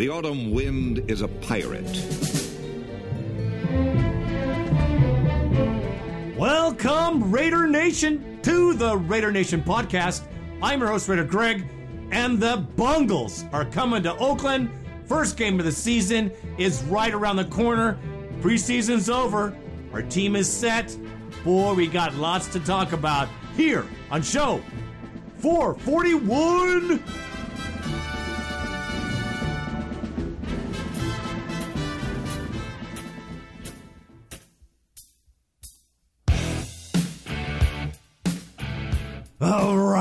The autumn wind is a pirate. Welcome, Raider Nation, to the Raider Nation podcast. I'm your host, Raider Greg, and the Bungles are coming to Oakland. First game of the season is right around the corner. Preseason's over. Our team is set. Boy, we got lots to talk about here on show 441.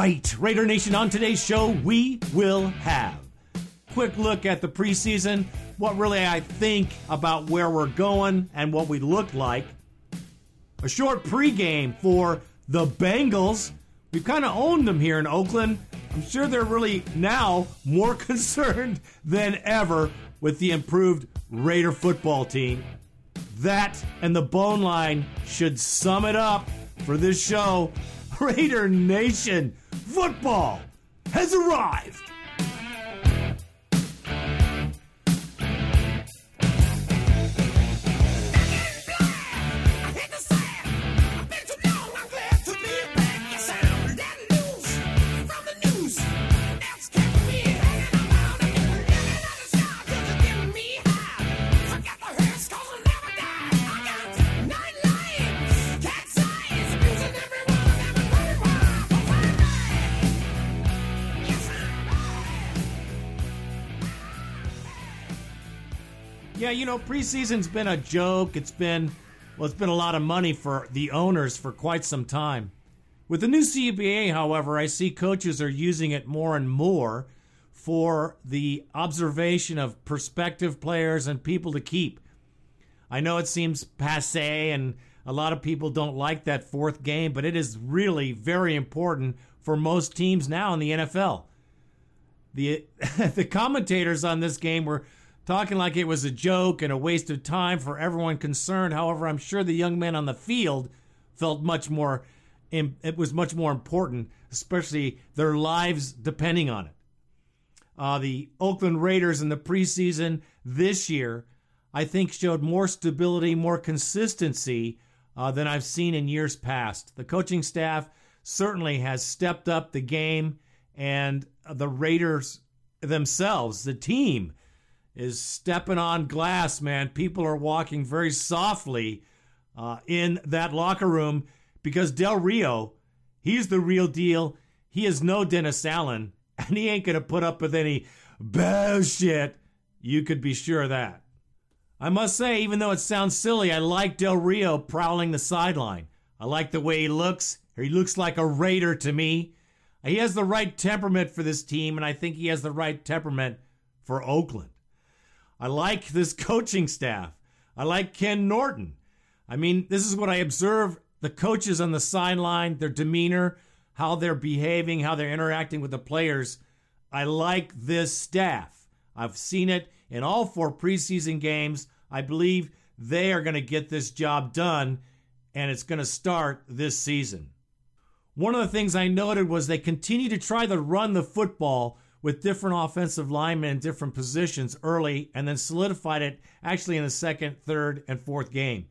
Right, Raider Nation, on today's show, we will have quick look at the preseason, what really I think about where we're going and what we look like. A short pregame for the Bengals. We've kind of owned them here in Oakland. I'm sure they're really now more concerned than ever with the improved Raider football team. That and the bone line should sum it up for this show. Raider Nation football has arrived. Know, preseason's been a joke. It's been, well, it's been a lot of money for the owners for quite some time. With the new CBA, however, I see coaches are using it more and more for the observation of prospective players and people to keep. I know it seems passe and a lot of people don't like that fourth game, but it is really very important for most teams now in the NFL. The the commentators on this game were talking like it was a joke and a waste of time for everyone concerned. However, I'm sure the young men on the field felt much more it was much more important, especially their lives depending on it. Uh, the Oakland Raiders in the preseason this year, I think, showed more stability, more consistency uh, than I've seen in years past. The coaching staff certainly has stepped up the game, and the Raiders themselves, the team, is stepping on glass, man. People are walking very softly uh, in that locker room because Del Rio, he's the real deal. He is no Dennis Allen, and he ain't going to put up with any bullshit. You could be sure of that. I must say, even though it sounds silly, I like Del Rio prowling the sideline. I like the way he looks. He looks like a Raider to me. He has the right temperament for this team, and I think he has the right temperament for Oakland. I like this coaching staff. I like Ken Norton. I mean, this is what I observe the coaches on the sideline, their demeanor, how they're behaving, how they're interacting with the players. I like this staff. I've seen it in all four preseason games. I believe they are going to get this job done, and it's going to start this season. One of the things I noted was they continue to try to run the football with different offensive linemen in different positions early and then solidified it actually in the second, third, and fourth game.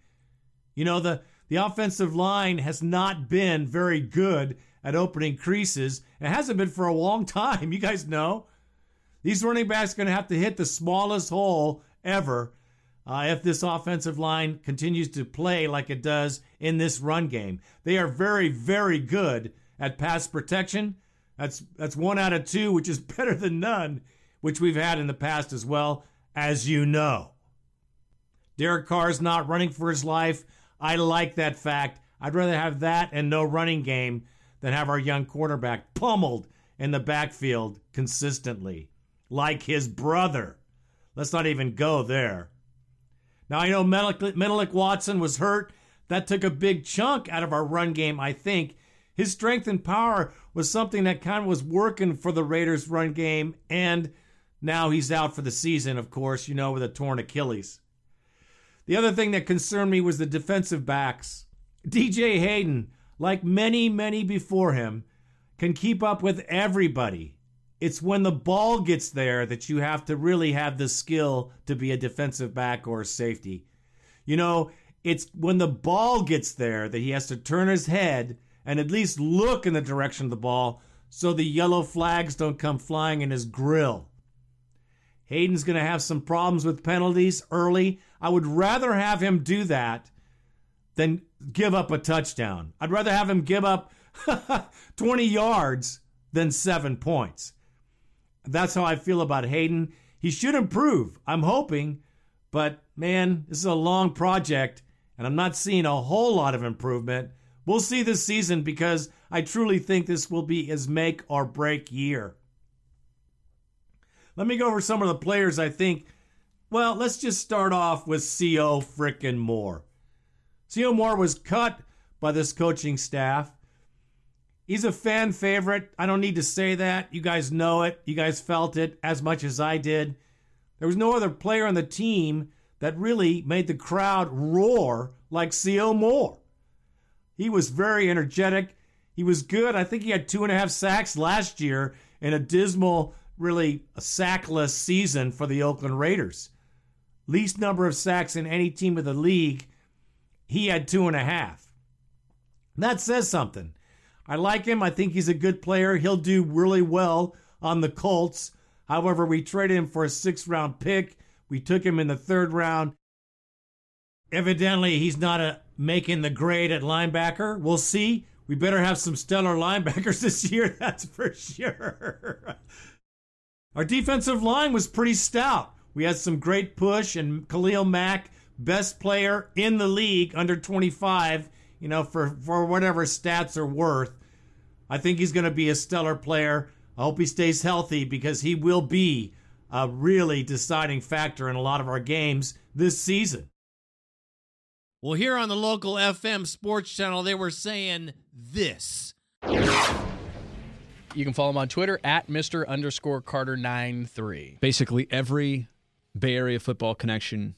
You know, the, the offensive line has not been very good at opening creases. It hasn't been for a long time. You guys know. These running backs are going to have to hit the smallest hole ever uh, if this offensive line continues to play like it does in this run game. They are very, very good at pass protection that's that's one out of two, which is better than none, which we've had in the past as well, as you know. Derek Carr's not running for his life. I like that fact. I'd rather have that and no running game than have our young quarterback pummeled in the backfield consistently, like his brother. Let's not even go there. Now, I know Menelik Watson was hurt. That took a big chunk out of our run game, I think, his strength and power was something that kind of was working for the Raiders' run game, and now he's out for the season, of course, you know, with a torn Achilles. The other thing that concerned me was the defensive backs. DJ Hayden, like many, many before him, can keep up with everybody. It's when the ball gets there that you have to really have the skill to be a defensive back or safety. You know, it's when the ball gets there that he has to turn his head and at least look in the direction of the ball so the yellow flags don't come flying in his grill. Hayden's going to have some problems with penalties early. I would rather have him do that than give up a touchdown. I'd rather have him give up 20 yards than seven points. That's how I feel about Hayden. He should improve. I'm hoping, but man, this is a long project, and I'm not seeing a whole lot of improvement. We'll see this season because I truly think this will be his make or break year. Let me go over some of the players I think. Well, let's just start off with Sio frickin' Moore. Sio Moore was cut by this coaching staff. He's a fan favorite. I don't need to say that. You guys know it. You guys felt it as much as I did. There was no other player on the team that really made the crowd roar like Sio Moore. He was very energetic. He was good. I think he had two and a half sacks last year in a dismal, really a sackless season for the Oakland Raiders. Least number of sacks in any team of the league. He had two and a half. That says something. I like him. I think he's a good player. He'll do really well on the Colts. However, we traded him for a sixth round pick. We took him in the third round. Evidently, he's not a making the grade at linebacker. We'll see. We better have some stellar linebackers this year, that's for sure. Our defensive line was pretty stout. We had some great push, and Khalil Mack, best player in the league under 25, you know, for, for whatever stats are worth. I think he's going to be a stellar player. I hope he stays healthy because he will be a really deciding factor in a lot of our games this season. Well, here on the local FM sports channel, they were saying this. You can follow him on Twitter at Mr. underscore Carter 93. Basically, every Bay Area football connection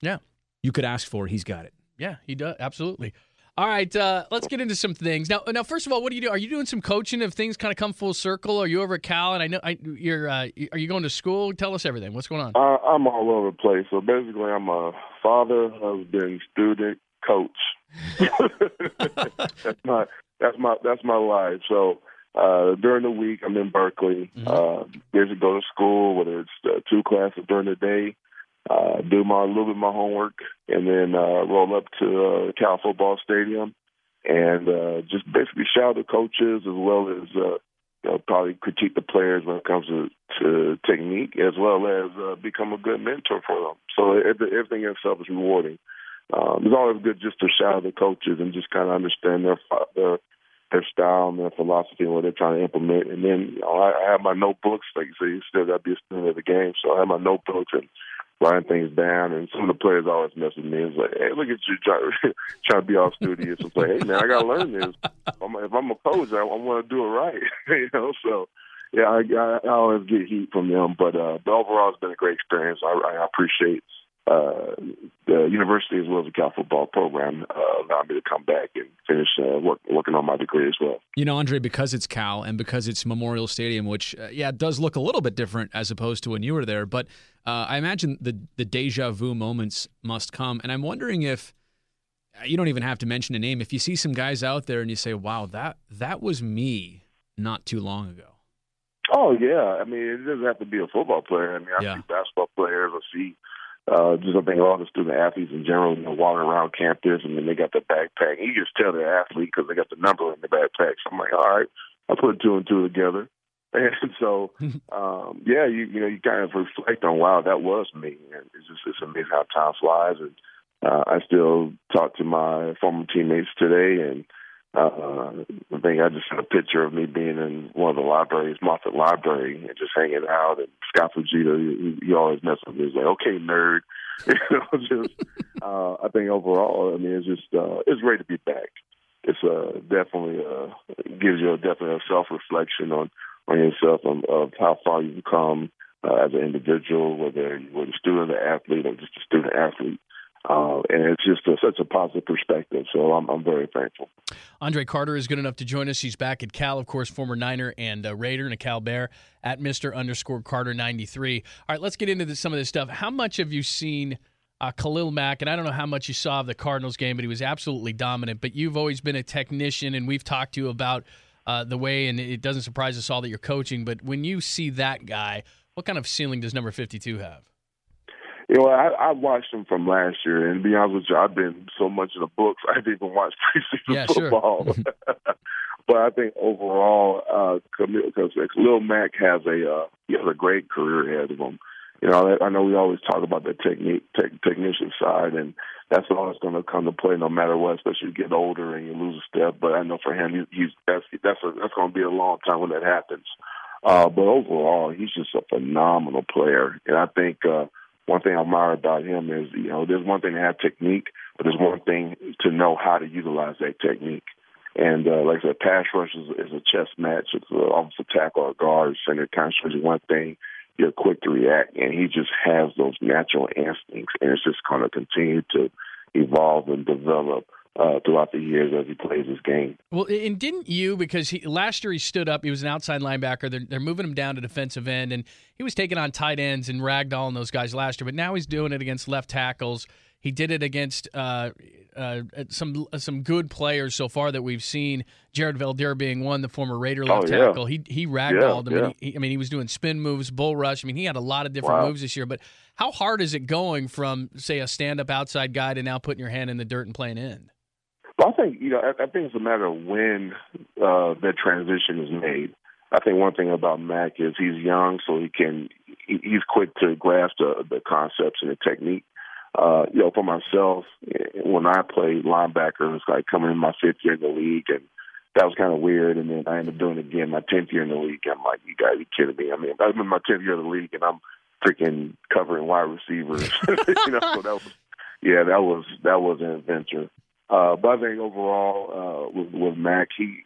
Yeah. you could ask for, he's got it. Yeah, he does. Absolutely. All right, uh, let's get into some things now. Now, first of all, what do you do? Are you doing some coaching if things kind of come full circle? Are you over at Cal? And I know I, you're. Uh, are you going to school? Tell us everything. What's going on? Uh, I'm all over the place. So basically, I'm a father, husband, student, coach. that's my that's my that's my life. So uh, during the week, I'm in Berkeley. Mhm. Uh, basically, go to school, whether it's uh, two classes during the day. Uh, do my a little bit of my homework, and then uh, roll up to uh, Cal Football Stadium, and uh, just basically shout the coaches as well as uh, you know, probably critique the players when it comes to, to technique, as well as uh, become a good mentor for them. So everything in itself is rewarding. Um, it's always good just to shout the coaches and just kind of understand their their their style and their philosophy and what they're trying to implement. And then you know, I, I have my notebooks, like you say, you still got to be a student of the game. So I have my notebooks and writing things down. And some of the players always mess with me. It's like, hey, look at you trying, trying to be all studious and say, hey man, I got to learn this. I'm, if I'm a coach, I, I want to do it right. you know, so. Yeah, I, I, I always get heat from them, but uh, but overall, it's been a great experience. I, I appreciate uh, the university as well as the Cal football program uh, allowed me to come back and finish uh, work, working on my degree as well. You know, Andre, because it's Cal and because it's Memorial Stadium, which uh, yeah does look a little bit different as opposed to when you were there, but uh, I imagine the the deja vu moments must come, and I'm wondering if uh, you don't even have to mention a name. If you see some guys out there and you say, "Wow, that that was me not too long ago." Oh yeah, I mean it doesn't have to be a football player. I mean I Yeah. see basketball players. I see uh, just I think all the student athletes in general, you know, walking around campus and then they got the backpack. You just tell they're athlete because they got the number in the backpack. So I'm like, all right, I put two and two together. And so, um, yeah, you you know, you kind of reflect on, wow, that was me. And it's just it's amazing how time flies. And uh, I still talk to my former teammates today, and uh, I think I just had a picture of me being in one of the libraries, Moffitt Library, and just hanging out. And Scott Fujita, he, he always mess with me. He's like, "Okay, nerd." you know, just uh, I think overall, I mean, it's just uh, it's great to be back. It's uh, definitely uh, gives you a definitely a self reflection on on yourself and of how far you've come uh, as an individual, whether you were a student or athlete or just a student athlete. Uh, and it's just a, such a positive perspective. So I'm, I'm very thankful. Andre Carter is good enough to join us. He's back at Cal, of course, former Niner and uh, Raider and a Cal Bear at Mr. underscore Carter 93. All right, let's get into some of this stuff. How much have you seen uh, Khalil Mack? And I don't know how much you saw of the Cardinals game, but he was absolutely dominant. But you've always been a technician, and we've talked to you about uh, the way, and it doesn't surprise us all that you're coaching. But when you see that guy, what kind of ceiling does number 52 have? You know, I, I watched him from last year, and to be honest with you, I've been so much in the books, I didn't even watch preseason yeah, football. Sure. but I think overall, uh, because Lil Mack has a uh, he has a great career ahead of him. You know, I know we always talk about the technique, tech, technician side, and that's always going to come to play no matter what, especially you get older and you lose a step. But I know for him, he, he's that's that's a, that's going to be a long time when that happens. Uh, but overall, he's just a phenomenal player, and I think. uh one thing I admire about him is, you know, there's one thing to have technique, but there's one thing to know how to utilize that technique. And uh, like I said, pass rush is, is a chess match. It's an offensive tackle or guard center. Shows one thing. You're quick to react, and he just has those natural instincts, and it's just going to continue to evolve and develop uh, throughout the years as he plays his game. Well, and didn't you? Because he, last year he stood up. He was an outside linebacker. They're, they're moving him down to defensive end, and he was taking on tight ends and ragdolling those guys last year. But now he's doing it against left tackles. He did it against uh, uh, some some good players so far that we've seen. Jared Veldheer being one, the former Raider left oh, yeah. tackle. He he ragdolled yeah, him. Yeah. He, I mean, he was doing spin moves, bull rush. I mean, he had a lot of different wow. moves this year. But how hard is it going from say a stand up outside guy to now putting your hand in the dirt and playing in? Well, I think you know. I, I think it's a matter of when uh, that transition is made. I think one thing about Mack is he's young, so he can he, he's quick to grasp the, the concepts and the technique. Uh, you know, for myself, when I played linebacker, it was like coming in my fifth year in the league, and that was kind of weird. And then I ended up doing it again my tenth year in the league. I'm like, you gotta be kidding me! I mean, I'm in my tenth year in the league, and I'm freaking covering wide receivers. you know, so that was yeah, that was that was an adventure. Uh, but I think overall, uh, with, with Mack, he,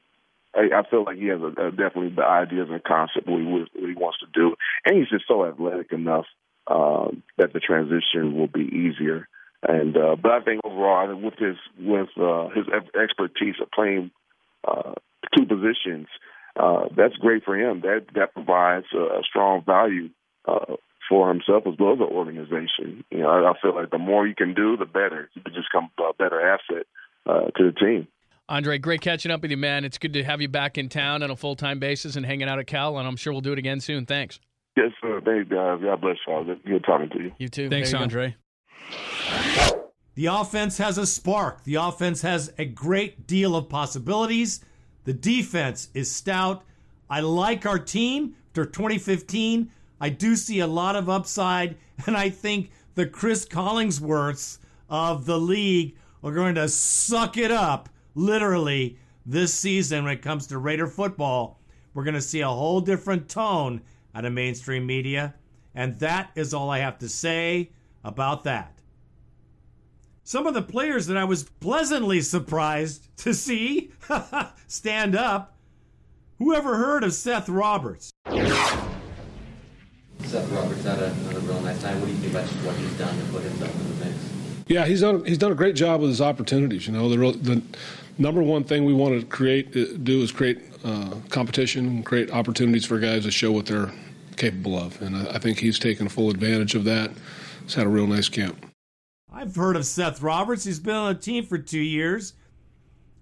I, I feel like he has a, a definitely the ideas and concept what he, what he wants to do, and he's just so athletic enough um, that the transition will be easier. And uh, but I think overall, with his with uh, his expertise of playing uh, two positions, uh, that's great for him. That that provides a, a strong value uh, for himself as well as the organization. You know, I, I feel like the more you can do, the better. You can just become a better asset uh, to the team. Andre, great catching up with you, man. It's good to have you back in town on a full time basis and hanging out at Cal, and I'm sure we'll do it again soon. Thanks. Yes, sir. Thank you, guys. God bless y'all. Good talking to you. You too. Thanks, you Andre. The offense has a spark. The offense has a great deal of possibilities. The defense is stout. I like our team after 2015. I do see a lot of upside, and I think the Chris Collinsworths of the league are going to suck it up literally this season when it comes to Raider football. We're going to see a whole different tone out of mainstream media, and that is all I have to say about that. Some of the players that I was pleasantly surprised to see stand up. Whoever heard of Seth Roberts? Seth Roberts had another real nice night. What do you think about just what he's done to put himself in the mix? Yeah, he's done he's done a great job with his opportunities. You know, the real, the number one thing we want to create uh, do is create uh, competition, create opportunities for guys to show what they're capable of, and I, I think he's taken full advantage of that. He's had a real nice camp. I've heard of Seth Roberts. He's been on a team for two years,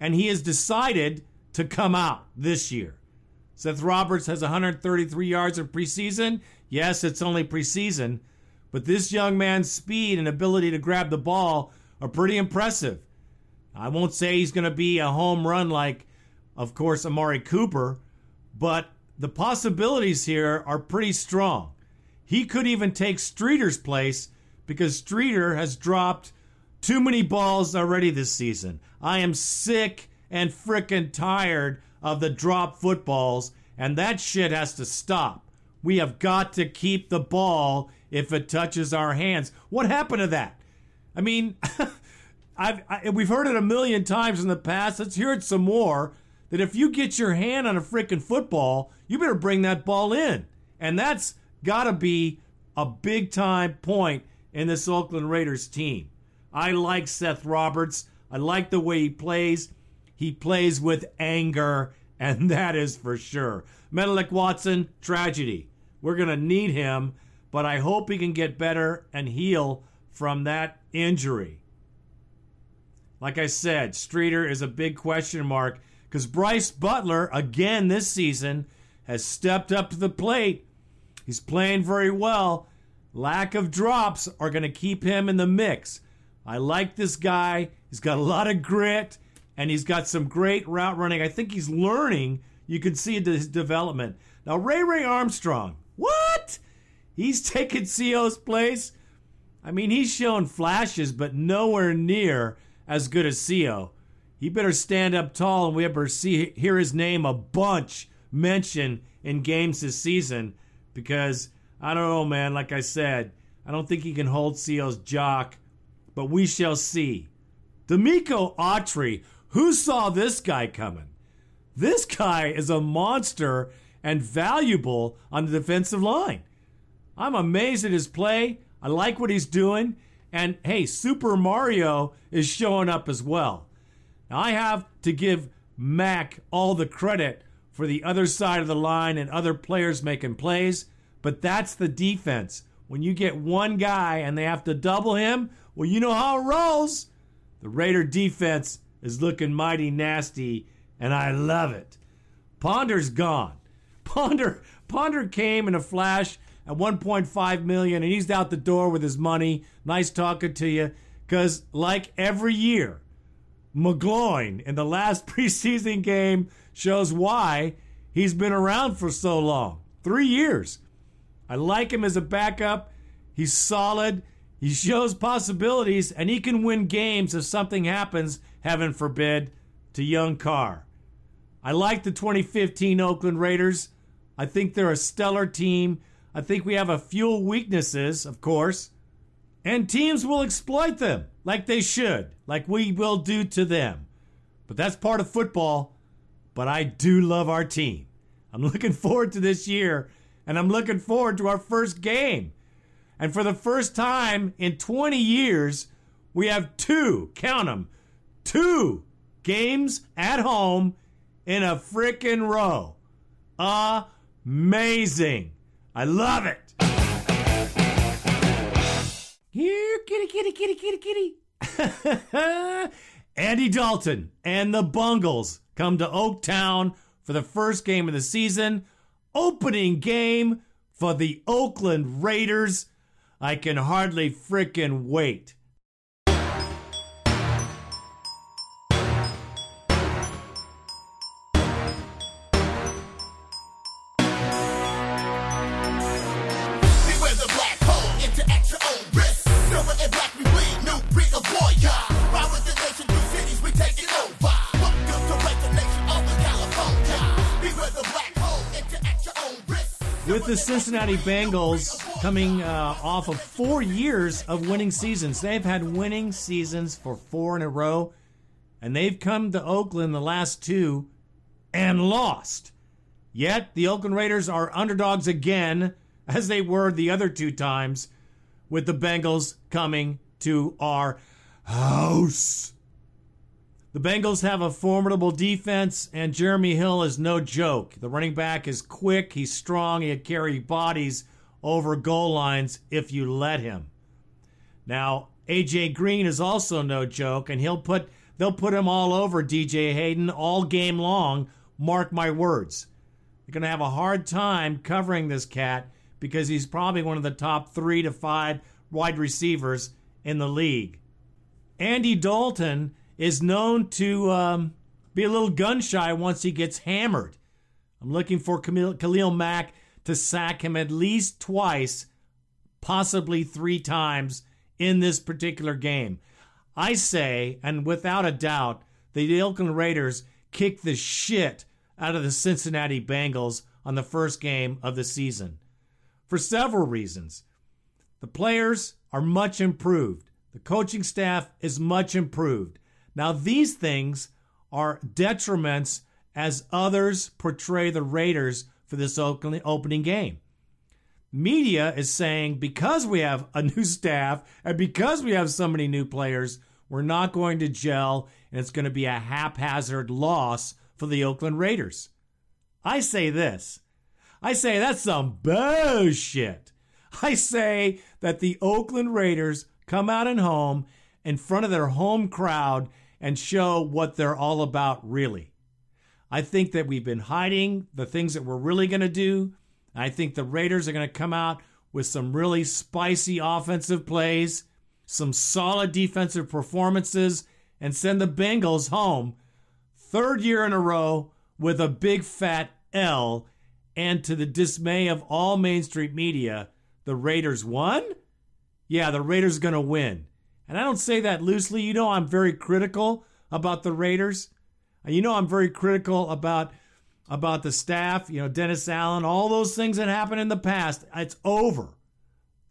and he has decided to come out this year. Seth Roberts has 133 yards in preseason. Yes, it's only preseason, but this young man's speed and ability to grab the ball are pretty impressive. I won't say he's going to be a home run like, of course, Amari Cooper, but the possibilities here are pretty strong. He could even take Streater's place because Streater has dropped too many balls already this season. I am sick and frickin' tired of the drop footballs, and that shit has to stop. We have got to keep the ball if it touches our hands. What happened to that? I mean, I've, I, we've heard it a million times in the past. Let's hear it some more. That if you get your hand on a freaking football, you better bring that ball in. And that's got to be a big time point in this Oakland Raiders team. I like Seth Roberts. I like the way he plays. He plays with anger, and that is for sure. Menelik Watson, tragedy. We're going to need him, but I hope he can get better and heal from that injury. Like I said, Streater is a big question mark because Brice Butler, again this season, has stepped up to the plate. He's playing very well. Lack of drops are going to keep him in the mix. I like this guy. He's got a lot of grit and he's got some great route running. I think he's learning. You can see his development. Now, Ray Ray Armstrong, what? He's taken Sio's place. I mean, he's shown flashes, but nowhere near as good as Sio. He better stand up tall and we ever see hear his name a bunch mentioned in games this season because I don't know, man. Like I said, I don't think he can hold Sio's jock, but we shall see. Denico Autry, who saw this guy coming? This guy is a monster and valuable on the defensive line. I'm amazed at his play. I like what he's doing. And hey, Super Mario is showing up as well. Now, I have to give Mack all the credit for the other side of the line and other players making plays, but that's the defense. When you get one guy and they have to double him, well, you know how it rolls. The Raider defense is looking mighty nasty, and I love it. Ponder's gone. Ponder Ponder came in a flash at 1.5 million, and he's out the door with his money. Nice talking to you, because like every year, McGloin in the last preseason game shows why he's been around for so long three years. I like him as a backup. He's solid. He shows possibilities, and he can win games if something happens, heaven forbid, to young Carr. I like the 2015 Oakland Raiders. I think they're a stellar team. I think we have a few weaknesses, of course, and teams will exploit them like they should, like we will do to them. But that's part of football. But I do love our team. I'm looking forward to this year, and I'm looking forward to our first game. And for the first time in 20 years, we have two, count them, two games at home in a frickin' row. Amazing. I love it. Here, kitty, kitty, kitty, kitty, kitty. Andy Dalton and the Bungles come to Oaktown for the first game of the season. Opening game for the Oakland Raiders. I can hardly frickin' wait. Cincinnati Bengals coming uh, off of four years of winning seasons. They've had winning seasons for four in a row, and they've come to Oakland the last two and lost. Yet the Oakland Raiders are underdogs again, as they were the other two times, with the Bengals coming to our house. The Bengals have a formidable defense, and Jeremy Hill is no joke. The running back is quick, he's strong, he can carry bodies over goal lines if you let him. Now, AJ Green is also no joke, and he'll put they'll put him all over DJ Hayden all game long. Mark my words. They're going to have a hard time covering this cat because he's probably one of the top three to five wide receivers in the league. Andy Dalton is known to um, be a little gun shy once he gets hammered. I'm looking for Khalil, Mack to sack him at least twice, possibly three times in this particular game. I say, and without a doubt, the Oakland Raiders kick the shit out of the Cincinnati Bengals on the first game of the season for several reasons. The players are much improved. The coaching staff is much improved. Now, these things are detriments as others portray the Raiders for this opening game. Media is saying because we have a new staff and because we have so many new players, we're not going to gel and it's going to be a haphazard loss for the Oakland Raiders. I say this. I say that's some bullshit. I say that the Oakland Raiders come out and home in front of their home crowd and show what they're all about really. I think that we've been hiding the things that we're really going to do. I think the Raiders are going to come out with some really spicy offensive plays, some solid defensive performances, and send the Bengals home third year in a row with a big fat L. And to the dismay of all Main Street media, the Raiders won? Yeah, the Raiders going to win. And I don't say that loosely. You know, I'm very critical about the Raiders. You know, I'm very critical about about the staff, you know, Dennis Allen, all those things that happened in the past. It's over.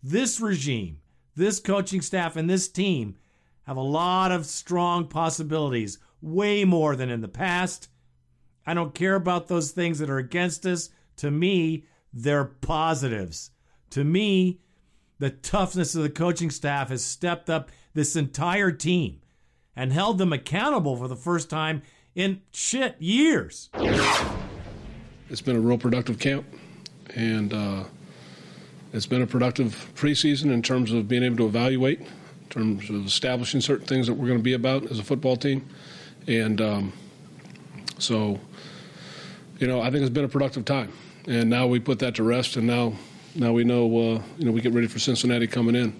This regime, this coaching staff, and this team have a lot of strong possibilities, way more than in the past. I don't care about those things that are against us. To me, they're positives. To me, the toughness of the coaching staff has stepped up this entire team and held them accountable for the first time in shit years. It's been a real productive camp, and uh, it's been a productive preseason in terms of being able to evaluate, in terms of establishing certain things that we're going to be about as a football team. And um, so, you know, I think it's been a productive time. And now we put that to rest, and now, now we know, uh, you know, we get ready for Cincinnati coming in.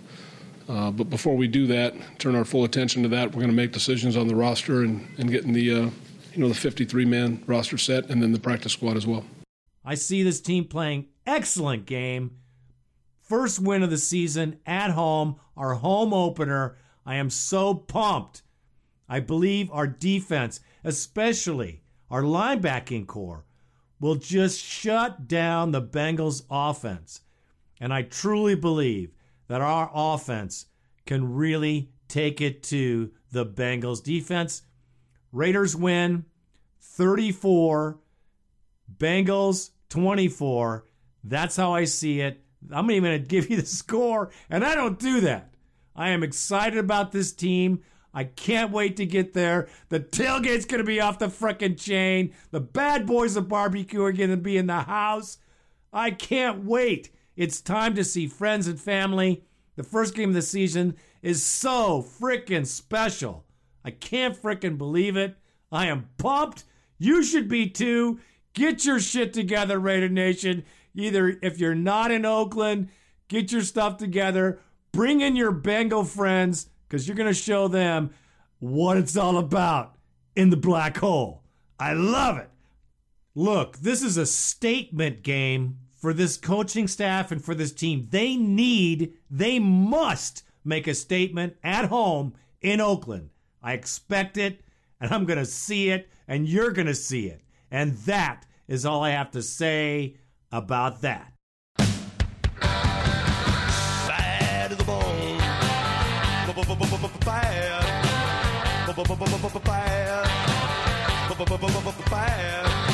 Uh, but before we do that, turn our full attention to that, we're going to make decisions on the roster and, and getting the, uh, you know, the 53 man roster set and then the practice squad as well. I see this team playing excellent game. First win of the season at home, our home opener. I am so pumped. I believe our defense, especially our linebacking corps, will just shut down the Bengals offense. And I truly believe that our offense can really take it to the Bengals defense. Raiders win 34, Bengals 24. That's how I see it. I'm even going to give you the score, and I don't do that. I am excited about this team. I can't wait to get there. The tailgate's going to be off the frickin' chain. The bad boys of barbecue are going to be in the house. I can't wait. It's time to see friends and family. The first game of the season is so frickin' special. I can't frickin' believe it. I am pumped. You should be too. Get your shit together, Raider Nation. Either if you're not in Oakland, get your stuff together. Bring in your Bengal friends because you're going to show them what it's all about in the black hole. I love it. Look, this is a statement game for this coaching staff and for this team. They need, they must make a statement at home in Oakland. I expect it, and I'm going to see it, and you're going to see it. And that is all I have to say about that. Bad. Bad. Bad. Bad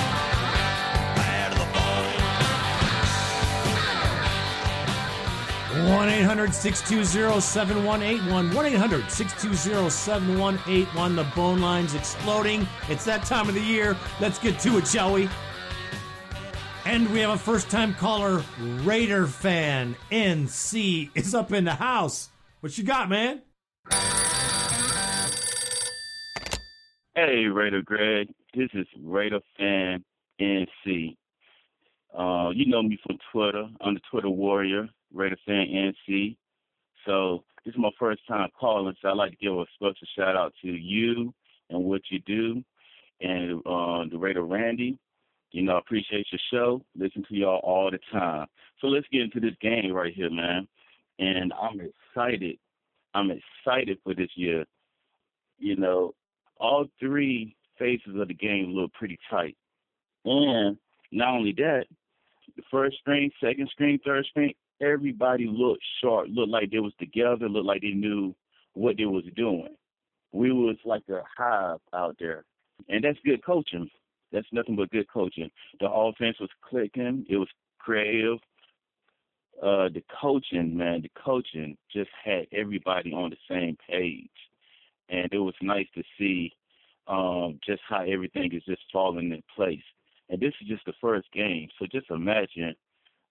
1 800 620 7181. 1 800 620 7181. The bone line's exploding. It's that time of the year. Let's get to it, shall we? And we have a first time caller, Raider fan. NC is up in the house. What you got, man? Hey, Raider Greg. This is Raider Fan NC. Uh, you know me from Twitter. I'm the Twitter warrior, Raider Fan NC. So this is my first time calling, so I'd like to give a special shout out to you and what you do, and uh, the Raider Randy. You know, I appreciate your show. Listen to y'all all the time. So let's get into this game right here, man. And I'm excited. I'm excited for this year. You know, all three phases of the game look pretty tight. And not only that, the first string, second string, third string, everybody looked sharp, looked like they was together, looked like they knew what they was doing. We was like a hive out there. And that's good coaching. That's nothing but good coaching. The offense was clicking. It was creative. uh, the coaching, man, the coaching just had everybody on the same page, and it was nice to see um, just how everything is just falling in place. And this is just the first game, so just imagine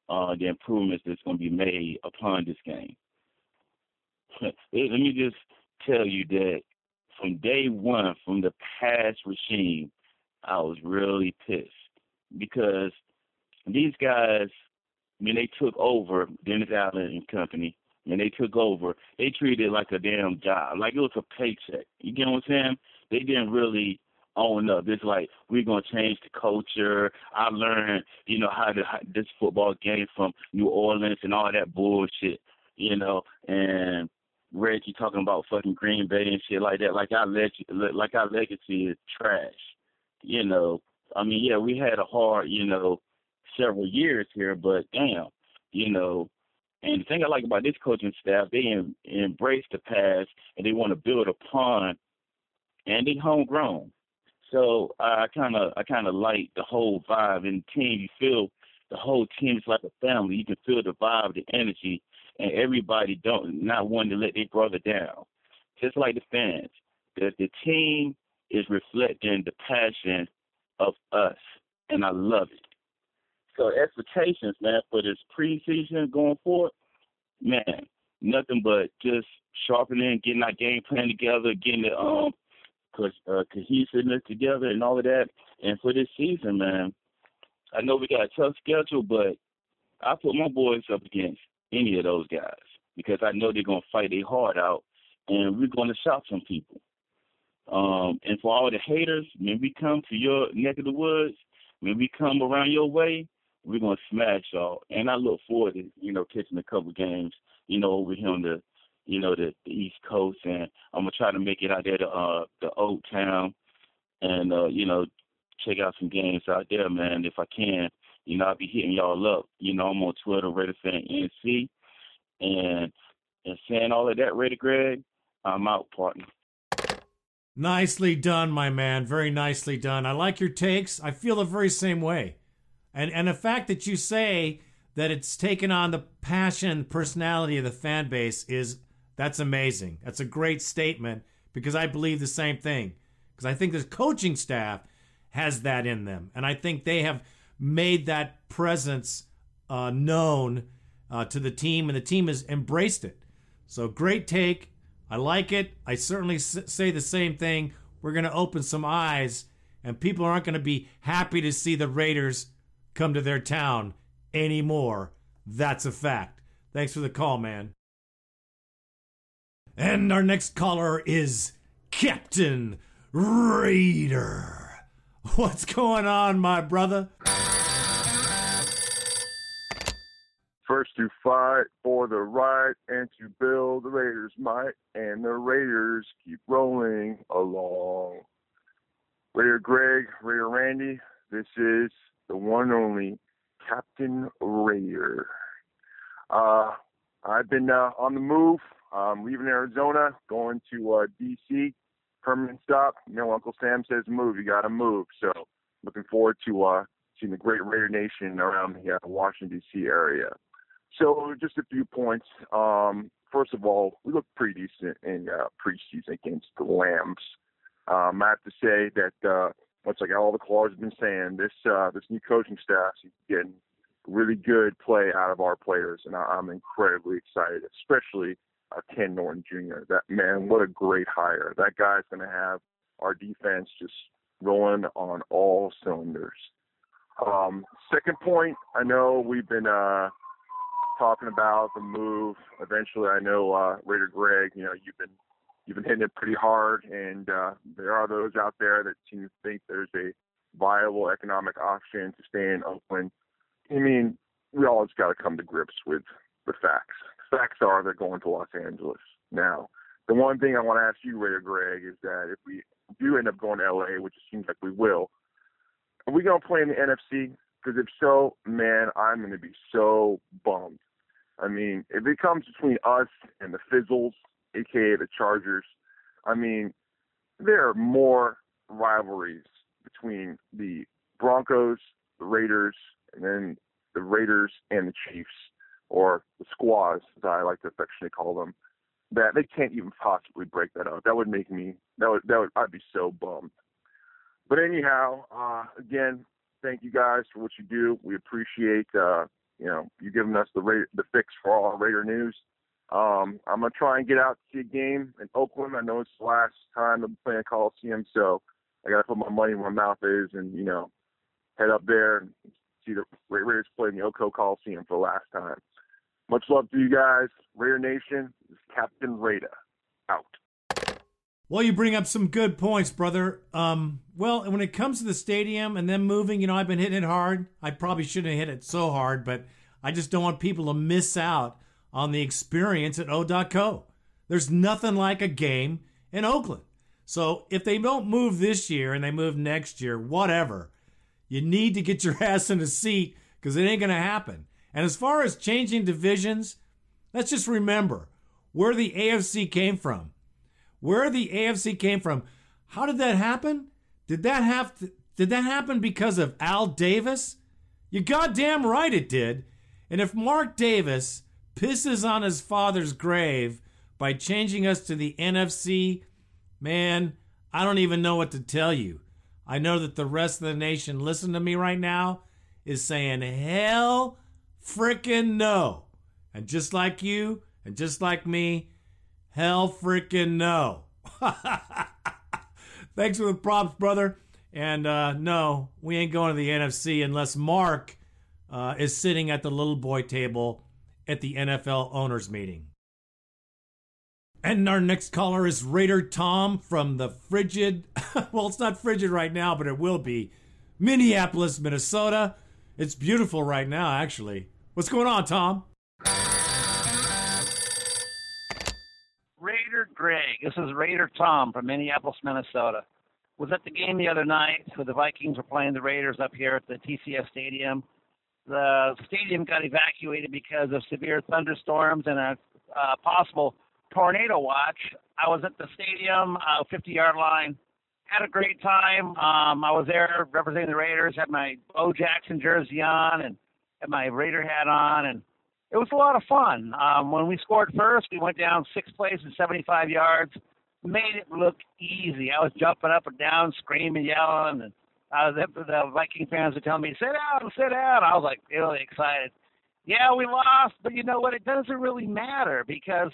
uh, the improvements that's going to be made upon this game. Let me just tell you that from day one, from the past regime, I was really pissed because these guys, when they took over Dennis Allen and company, when they took over, they treated it like a damn job, like it was a paycheck. You get what I'm saying? They didn't really own up. It's like we're gonna change the culture. I learned, you know, how to how, this football game from New Orleans and all that bullshit, you know, and Reggie talking about fucking Green Bay and shit like that. Like our leg, like our legacy is trash. You know, I mean, yeah, we had a hard, you know, several years here, but damn, you know. And the thing I like about this coaching staff, they em- embrace the past and they want to build upon, and they homegrown. So I kind of, I kind of like the whole vibe and team. You feel the whole team is like a family. You can feel the vibe, the energy, and everybody don't not wanting to let their brother down. Just like the fans, the the team is reflecting the passion of us, and I love it. So expectations, man, for this preseason going forward, man, nothing but just sharpening, getting our game plan together, getting the um uh, cohesiveness together, and all of that. And for this season, man, I know we got a tough schedule, but I put my boys up against any of those guys because I know they're gonna fight their heart out, and we're gonna shock some people. Um, and for all the haters, when we come to your neck of the woods, when we come around your way, we're gonna smash y'all. And I look forward to you know catching a couple games, you know, over here on the you know the, the East Coast, and I'm gonna try to make it out there to uh, the Oaktown, and uh, you know check out some games out there, man, if I can. You know, I'll be hitting y'all up. You know, I'm on Twitter, Raider Fan NC, and and saying all of that, Raider Greg, I'm out, partner. Nicely done, my man. Very nicely done. I like your takes. I feel the very same way. And and the fact that you say that it's taken on the passion, personality of the fan base is that's amazing. That's a great statement because I believe the same thing. Because I think the coaching staff has that in them, and I think they have made that presence uh, known uh, to the team, and the team has embraced it. So great take. I like it. I certainly s- say the same thing. We're going to open some eyes, and people aren't going to be happy to see the Raiders come to their town anymore. That's a fact. Thanks for the call, man. And our next caller is Captain Raider. What's going on, my brother? First to fight for the right and to build the Raiders' might, and the Raiders keep rolling along. Raider Greg, Raider Randy, this is the one and only Captain Raider. Uh, I've been uh, on the move, um, leaving Arizona, going to uh, D.C. Permanent stop. You know, Uncle Sam says move, you got to move. So, looking forward to uh, seeing the great Raider Nation around the uh, Washington D.C. area. So, just a few points. Um, first of all, we look pretty decent in uh, preseason against the Lambs. Um, I have to say that uh, much like all the callers have been saying, this uh, this new coaching staff is getting really good play out of our players, and I, I'm incredibly excited, especially uh, Ken Norton Jr. That man, what a great hire! That guy's going to have our defense just rolling on all cylinders. Um, second point, I know we've been uh, talking about the move. Eventually, I know uh, Raider Greg, you know, you've been you've been hitting it pretty hard, and uh, there are those out there that seem to think there's a viable economic option to stay in Oakland. I mean, we all just got to come to grips with the facts. Facts are they're going to Los Angeles now. The one thing I want to ask you, Raider Greg, is that if we do end up going to LA, which it seems like we will, are we to play in the NFC? Because if so, man, I'm to be so bummed. I mean, if it comes between us and the Fizzles, aka the Chargers, I mean, there are more rivalries between the Broncos, the Raiders, and then the Raiders and the Chiefs. Or the squaws, as I like to affectionately call them, that they can't even possibly break that up. That would make me that would that would I'd be so bummed. But anyhow, uh, again, thank you guys for what you do. We appreciate uh, you know you giving us the ra- the fix for all our Raider news. Um, I'm gonna try and get out to see a game in Oakland. I know it's the last time I'm playing Coliseum, so I gotta put my money where my mouth is, and you know head up there and see the Ra- Raiders play in the O.co Coliseum for the last time. Much love to you guys. Raider Nation, is Captain Raider. Out. Well, you bring up some good points, brother. Um, well, when it comes to the stadium and then moving, you know, I've been hitting it hard. I probably shouldn't have hit it so hard, but I just don't want people to miss out on the experience at O.co. There's nothing like a game in Oakland. So if they don't move this year and they move next year, whatever, you need to get your ass in a seat because it ain't going to happen. And as far as changing divisions, let's just remember where the AFC came from. Where the AFC came from. How did that happen? Did that have to, did that happen because of Al Davis? You goddamn right it did. And if Mark Davis pisses on his father's grave by changing us to the NFC, man, I don't even know what to tell you. I know that the rest of the nation, listening to me right now, is saying, hell frickin' no. And just like you, and just like me, hell frickin' no. Thanks for the props, brother. And uh, no, we ain't going to the NFC unless Mark uh, is sitting at the little boy table at the NFL owners meeting. And our next caller is Raider Tom from the frigid, well, it's not frigid right now, but it will be, Minneapolis, Minnesota. It's beautiful right now, actually. What's going on, Tom? Raider Greg. This is Raider Tom from Minneapolis, Minnesota. Was at the game the other night where the Vikings were playing the Raiders up here at the TCF Stadium. The stadium got evacuated because of severe thunderstorms and a uh, possible tornado watch. I was at the stadium, uh, 50 yard line. Had a great time. Um, I was there representing the Raiders. Had my Bo Jackson jersey on and had my Raider hat on, and it was a lot of fun. Um, when we scored first, we went down six plays and 75 yards. Made it look easy. I was jumping up and down, screaming, yelling, and uh, the, the Viking fans were telling me, "Sit down, sit down." I was like really excited. Yeah, we lost, but you know what? It doesn't really matter because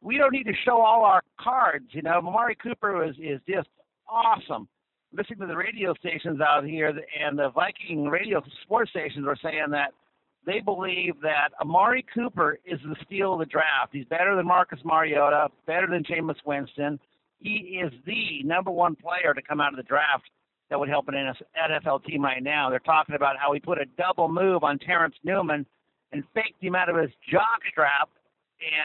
we don't need to show all our cards. You know, Amari Cooper is is just awesome. Listening to the radio stations out here and the Viking radio sports stations were saying that they believe that Amari Cooper is the steal of the draft. He's better than Marcus Mariota, better than Jameis Winston. He is the number one player to come out of the draft that would help an NFL team right now. They're talking about how he put a double move on Terrence Newman and faked him out of his jock strap.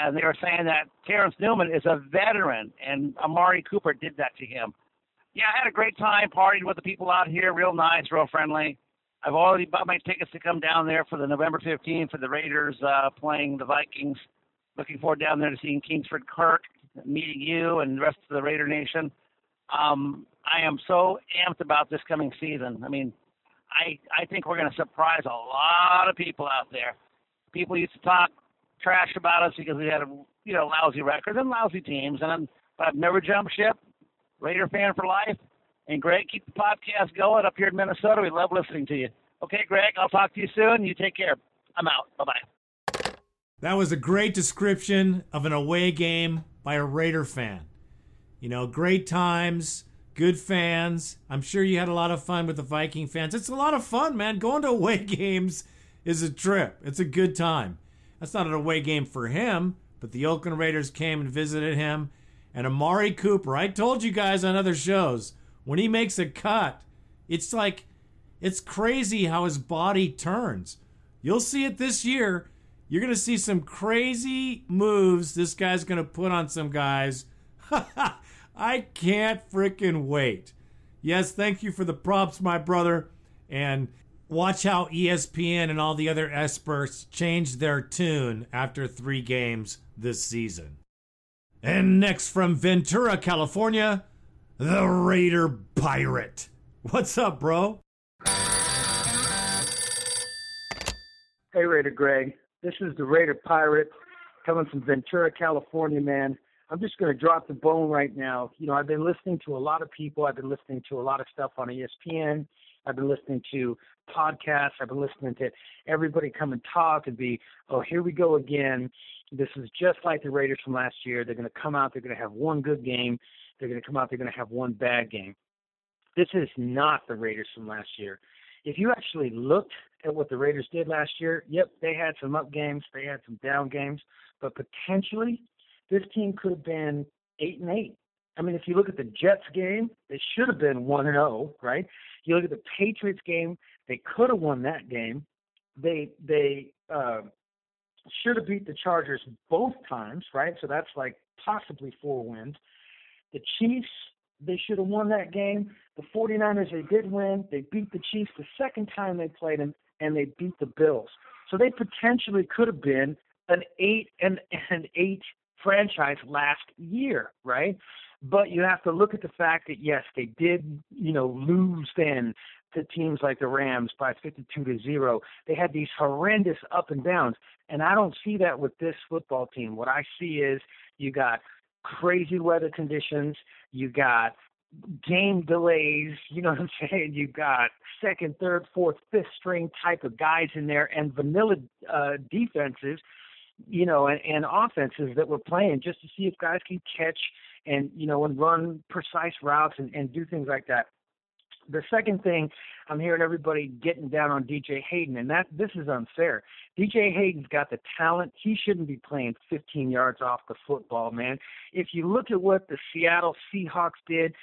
And they were saying that Terrence Newman is a veteran, and Amari Cooper did that to him. Yeah, I had a great time partying with the people out here. Real nice, real friendly. I've already bought my tickets to come down there for the November 15th for the Raiders uh, playing the Vikings. Looking forward down there to seeing Kingsford Kirk, meeting you and the rest of the Raider Nation. Um, I am so amped about this coming season. I mean, I I think we're going to surprise a lot of people out there. People used to talk trash about us because we had a you know lousy record and lousy teams, and I'm, but I've never jumped ship. Raider fan for life. And Greg, keep the podcast going up here in Minnesota. We love listening to you. Okay, Greg, I'll talk to you soon. You take care. I'm out. Bye bye. That was a great description of an away game by a Raider fan. You know, great times, good fans. I'm sure you had a lot of fun with the Viking fans. It's a lot of fun, man. Going to away games is a trip. It's a good time. That's not an away game for him, but the Oakland Raiders came and visited him. And Amari Cooper, I told you guys on other shows, when he makes a cut, it's like, it's crazy how his body turns. You'll see it this year. You're going to see some crazy moves this guy's going to put on some guys. I can't freaking wait. Yes, thank you for the props, my brother. And watch how ESPN and all the other experts change their tune after three games this season. And next from Ventura, California, the Raider Pirate. What's up, bro? Hey, Raider Greg. This is the Raider Pirate coming from Ventura, California, man. I'm just going to drop the bone right now. You know, I've been listening to a lot of people. I've been listening to a lot of stuff on ESPN. I've been listening to podcasts. I've been listening to everybody come and talk and be, oh, here we go again. This is just like the Raiders from last year. They're going to come out. They're going to have one good game. They're going to come out. They're going to have one bad game. This is not the Raiders from last year. If you actually looked at what the Raiders did last year, yep, they had some up games, they had some down games, but potentially this team could have been eight and eight. I mean, if you look at the Jets game, they should have been one and zero, right? You look at the Patriots game, they could have won that game. They they uh, should have beat the Chargers both times, right? So that's like possibly four wins. The Chiefs, they should have won that game. The 49ers, they did win. They beat the Chiefs the second time they played them, and they beat the Bills. So they potentially could have been an eight and an eight franchise last year, right? But you have to look at the fact that yes, they did, you know, lose then to teams like the Rams by 52 to 0. They had these horrendous up and downs, and I don't see that with this football team. What I see is you got crazy weather conditions, you got game delays, you know what I'm saying? You got second, third, fourth, fifth string type of guys in there and vanilla uh defenses, you know, and, and offenses that we're playing just to see if guys can catch and, you know, and run precise routes and, and do things like that. The second thing, I'm hearing everybody getting down on DJ Hayden, and that this is unfair. DJ Hayden's got the talent. He shouldn't be playing 15 yards off the football, man. If you look at what the Seattle Seahawks did,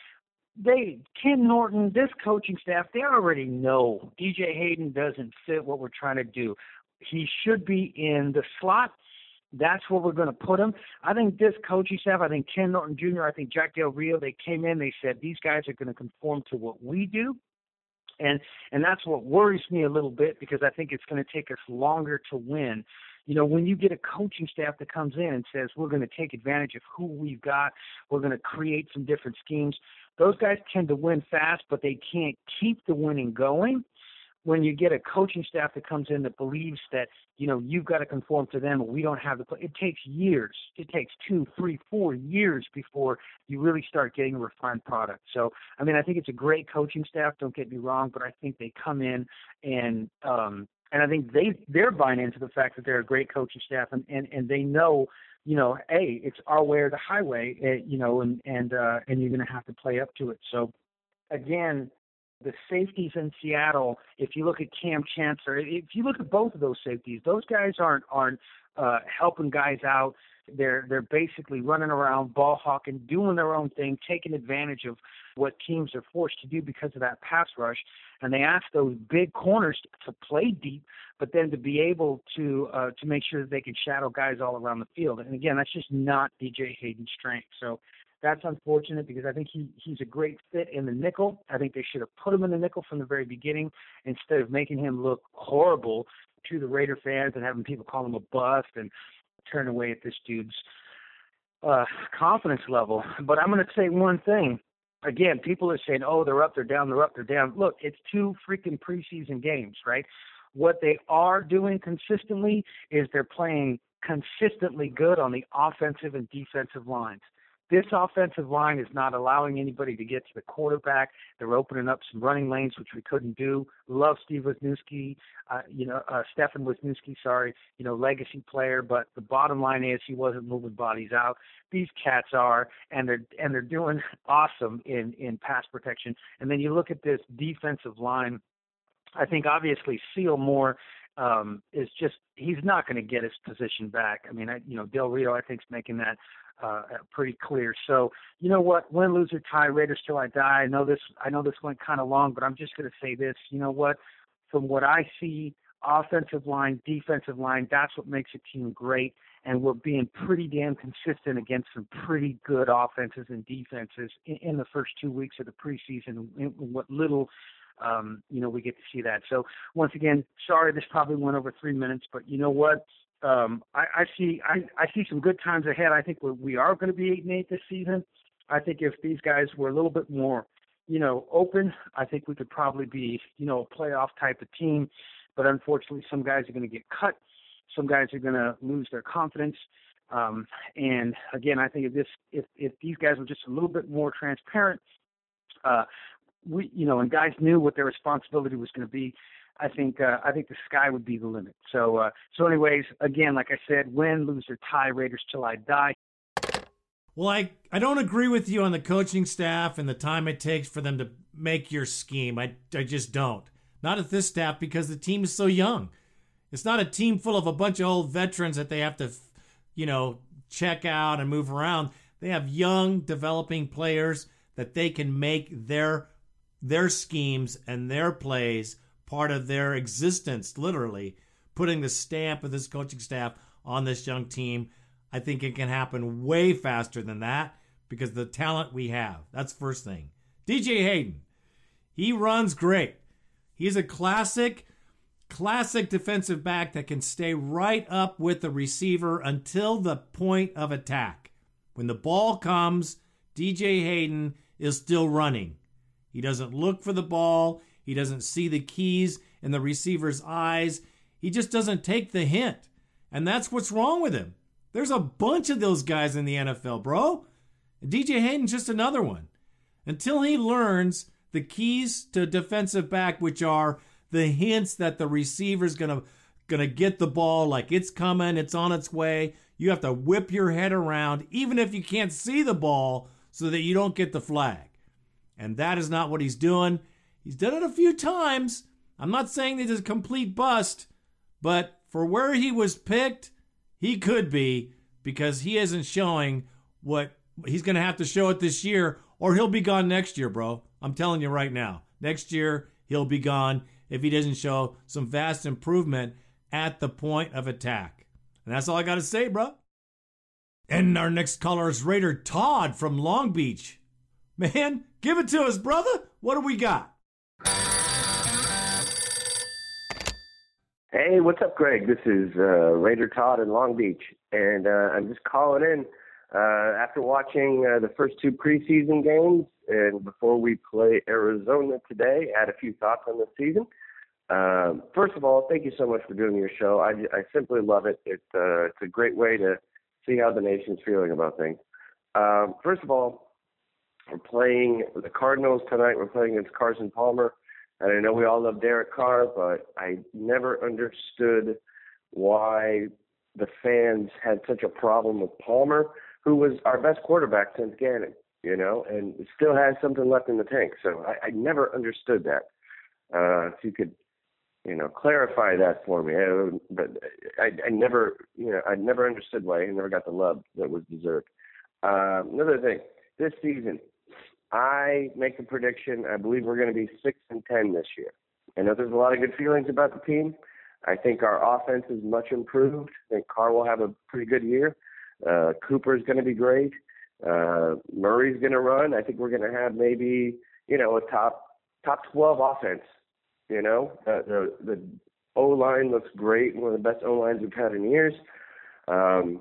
they Ken Norton, this coaching staff, they already know DJ Hayden doesn't fit what we're trying to do. He should be in the slot. That's where we're going to put them. I think this coaching staff, I think Ken Norton Jr., I think Jack Del Rio, they came in, they said these guys are going to conform to what we do. And and that's what worries me a little bit because I think it's going to take us longer to win. You know, when you get a coaching staff that comes in and says we're going to take advantage of who we've got, we're going to create some different schemes. Those guys tend to win fast, but they can't keep the winning going when you get a coaching staff that comes in that believes that you know you've got to conform to them, we don't have the play. It takes years. It takes two, three, four years before you really start getting a refined product. So, I mean, I think it's a great coaching staff. Don't get me wrong, but I think they come in and um, and I think they they're buying into the fact that they're a great coaching staff and and and they know you know, hey, it's our way or the highway, uh, you know, and and uh, and you're going to have to play up to it. So, again, the safeties in Seattle, if you look at Kam Chancellor, if you look at both of those safeties, those guys aren't aren't uh, helping guys out. They're they're basically running around, ball hawking, doing their own thing, taking advantage of what teams are forced to do because of that pass rush. And they ask those big corners to play deep, but then to be able to uh, to make sure that they can shadow guys all around the field. And again, that's just not DJ Hayden's strength. So that's unfortunate because I think he he's a great fit in the nickel. I think they should have put him in the nickel from the very beginning instead of making him look horrible to the Raider fans and having people call him a bust and turn away at this dude's uh confidence level. But I'm going to say one thing. Again, people are saying, "Oh, they're up, they're down, they're up, they're down." Look, it's two freaking preseason games, right? What they are doing consistently is they're playing consistently good on the offensive and defensive lines. This offensive line is not allowing anybody to get to the quarterback. They're opening up some running lanes, which we couldn't do. Love Steve Wisniewski, uh, you know, uh, Stefan Wisniewski, sorry, you know, legacy player. But the bottom line is he wasn't moving bodies out. These cats are, and they're and they're doing awesome in in pass protection. And then you look at this defensive line. I think obviously Sio Moore um, is just he's not going to get his position back. I mean, I, you know, Del Rio I think is making that uh, pretty clear. So you know what, win, lose or tie, Raiders till I die. I know this. I know this went kind of long, but I'm just going to say this. You know what? From what I see, offensive line, defensive line, that's what makes a team great. And we're being pretty damn consistent against some pretty good offenses and defenses in, in the first two weeks of the preseason. In, in what little um, you know, we get to see that. So once again, sorry this probably went over three minutes, but you know what? Um, I, I see I, I see some good times ahead. I think we're, we are going to be eight and eight this season. I think if these guys were a little bit more, you know, open, I think we could probably be, you know, a playoff type of team. But unfortunately, some guys are going to get cut. Some guys are going to lose their confidence. Um, and again, I think if this, if if these guys were just a little bit more transparent, uh, we, you know, and guys knew what their responsibility was going to be, I think uh, I think the sky would be the limit. So uh, so anyways, again, like I said, win, lose, or tie, Raiders till I die. Well, I, I don't agree with you on the coaching staff and the time it takes for them to make your scheme. I, I just don't. Not at this staff because the team is so young. It's not a team full of a bunch of old veterans that they have to, you know, check out and move around. They have young, developing players that they can make their their schemes and their plays part of their existence, literally, putting the stamp of this coaching staff on this young team. I think it can happen way faster than that because the talent we have. That's first thing. DJ Hayden, he runs great. He's a classic, classic defensive back that can stay right up with the receiver until the point of attack. When the ball comes, DJ Hayden is still running. He doesn't look for the ball. He doesn't see the keys in the receiver's eyes. He just doesn't take the hint. And that's what's wrong with him. There's a bunch of those guys in the NFL, bro. DJ Hayden's just another one. Until he learns the keys to defensive back, which are the hints that the receiver's gonna gonna get the ball like it's coming, it's on its way. You have to whip your head around, even if you can't see the ball, so that you don't get the flag. And that is not what he's doing. He's done it a few times. I'm not saying that he's a complete bust, but for where he was picked, he could be because he isn't showing what he's going to have to show it this year or he'll be gone next year, bro. I'm telling you right now. Next year, he'll be gone if he doesn't show some vast improvement at the point of attack. And that's all I got to say, bro. And our next caller is Raider Todd from Long Beach. Man, give it to us, brother. What do we got? Hey, what's up, Greg? This is uh, Raider Todd in Long Beach, and uh, I'm just calling in uh, after watching uh, the first two preseason games, and before we play Arizona today. I had a few thoughts on the season. Um, first of all, thank you so much for doing your show. I, I simply love it. It's uh, it's a great way to see how the nation's feeling about things. Um, first of all, we're playing the Cardinals tonight. We're playing against Carson Palmer. And I know we all love Derek Carr, but I never understood why the fans had such a problem with Palmer, who was our best quarterback since Gannon, you know, and still has something left in the tank. So I, I never understood that. Uh, if you could, you know, clarify that for me. I, but I, I never, you know, I never understood why he never got the love that was deserved. Uh, another thing, this season, I make a prediction. I believe we're going to be six and ten this year. I know there's a lot of good feelings about the team. I think our offense is much improved. I think Carr will have a pretty good year. Uh, Cooper is going to be great. Uh, Murray's going to run. I think we're going to have maybe you know a top top 12 offense. You know uh, the the O line looks great. One of the best O lines we've had in years. Um,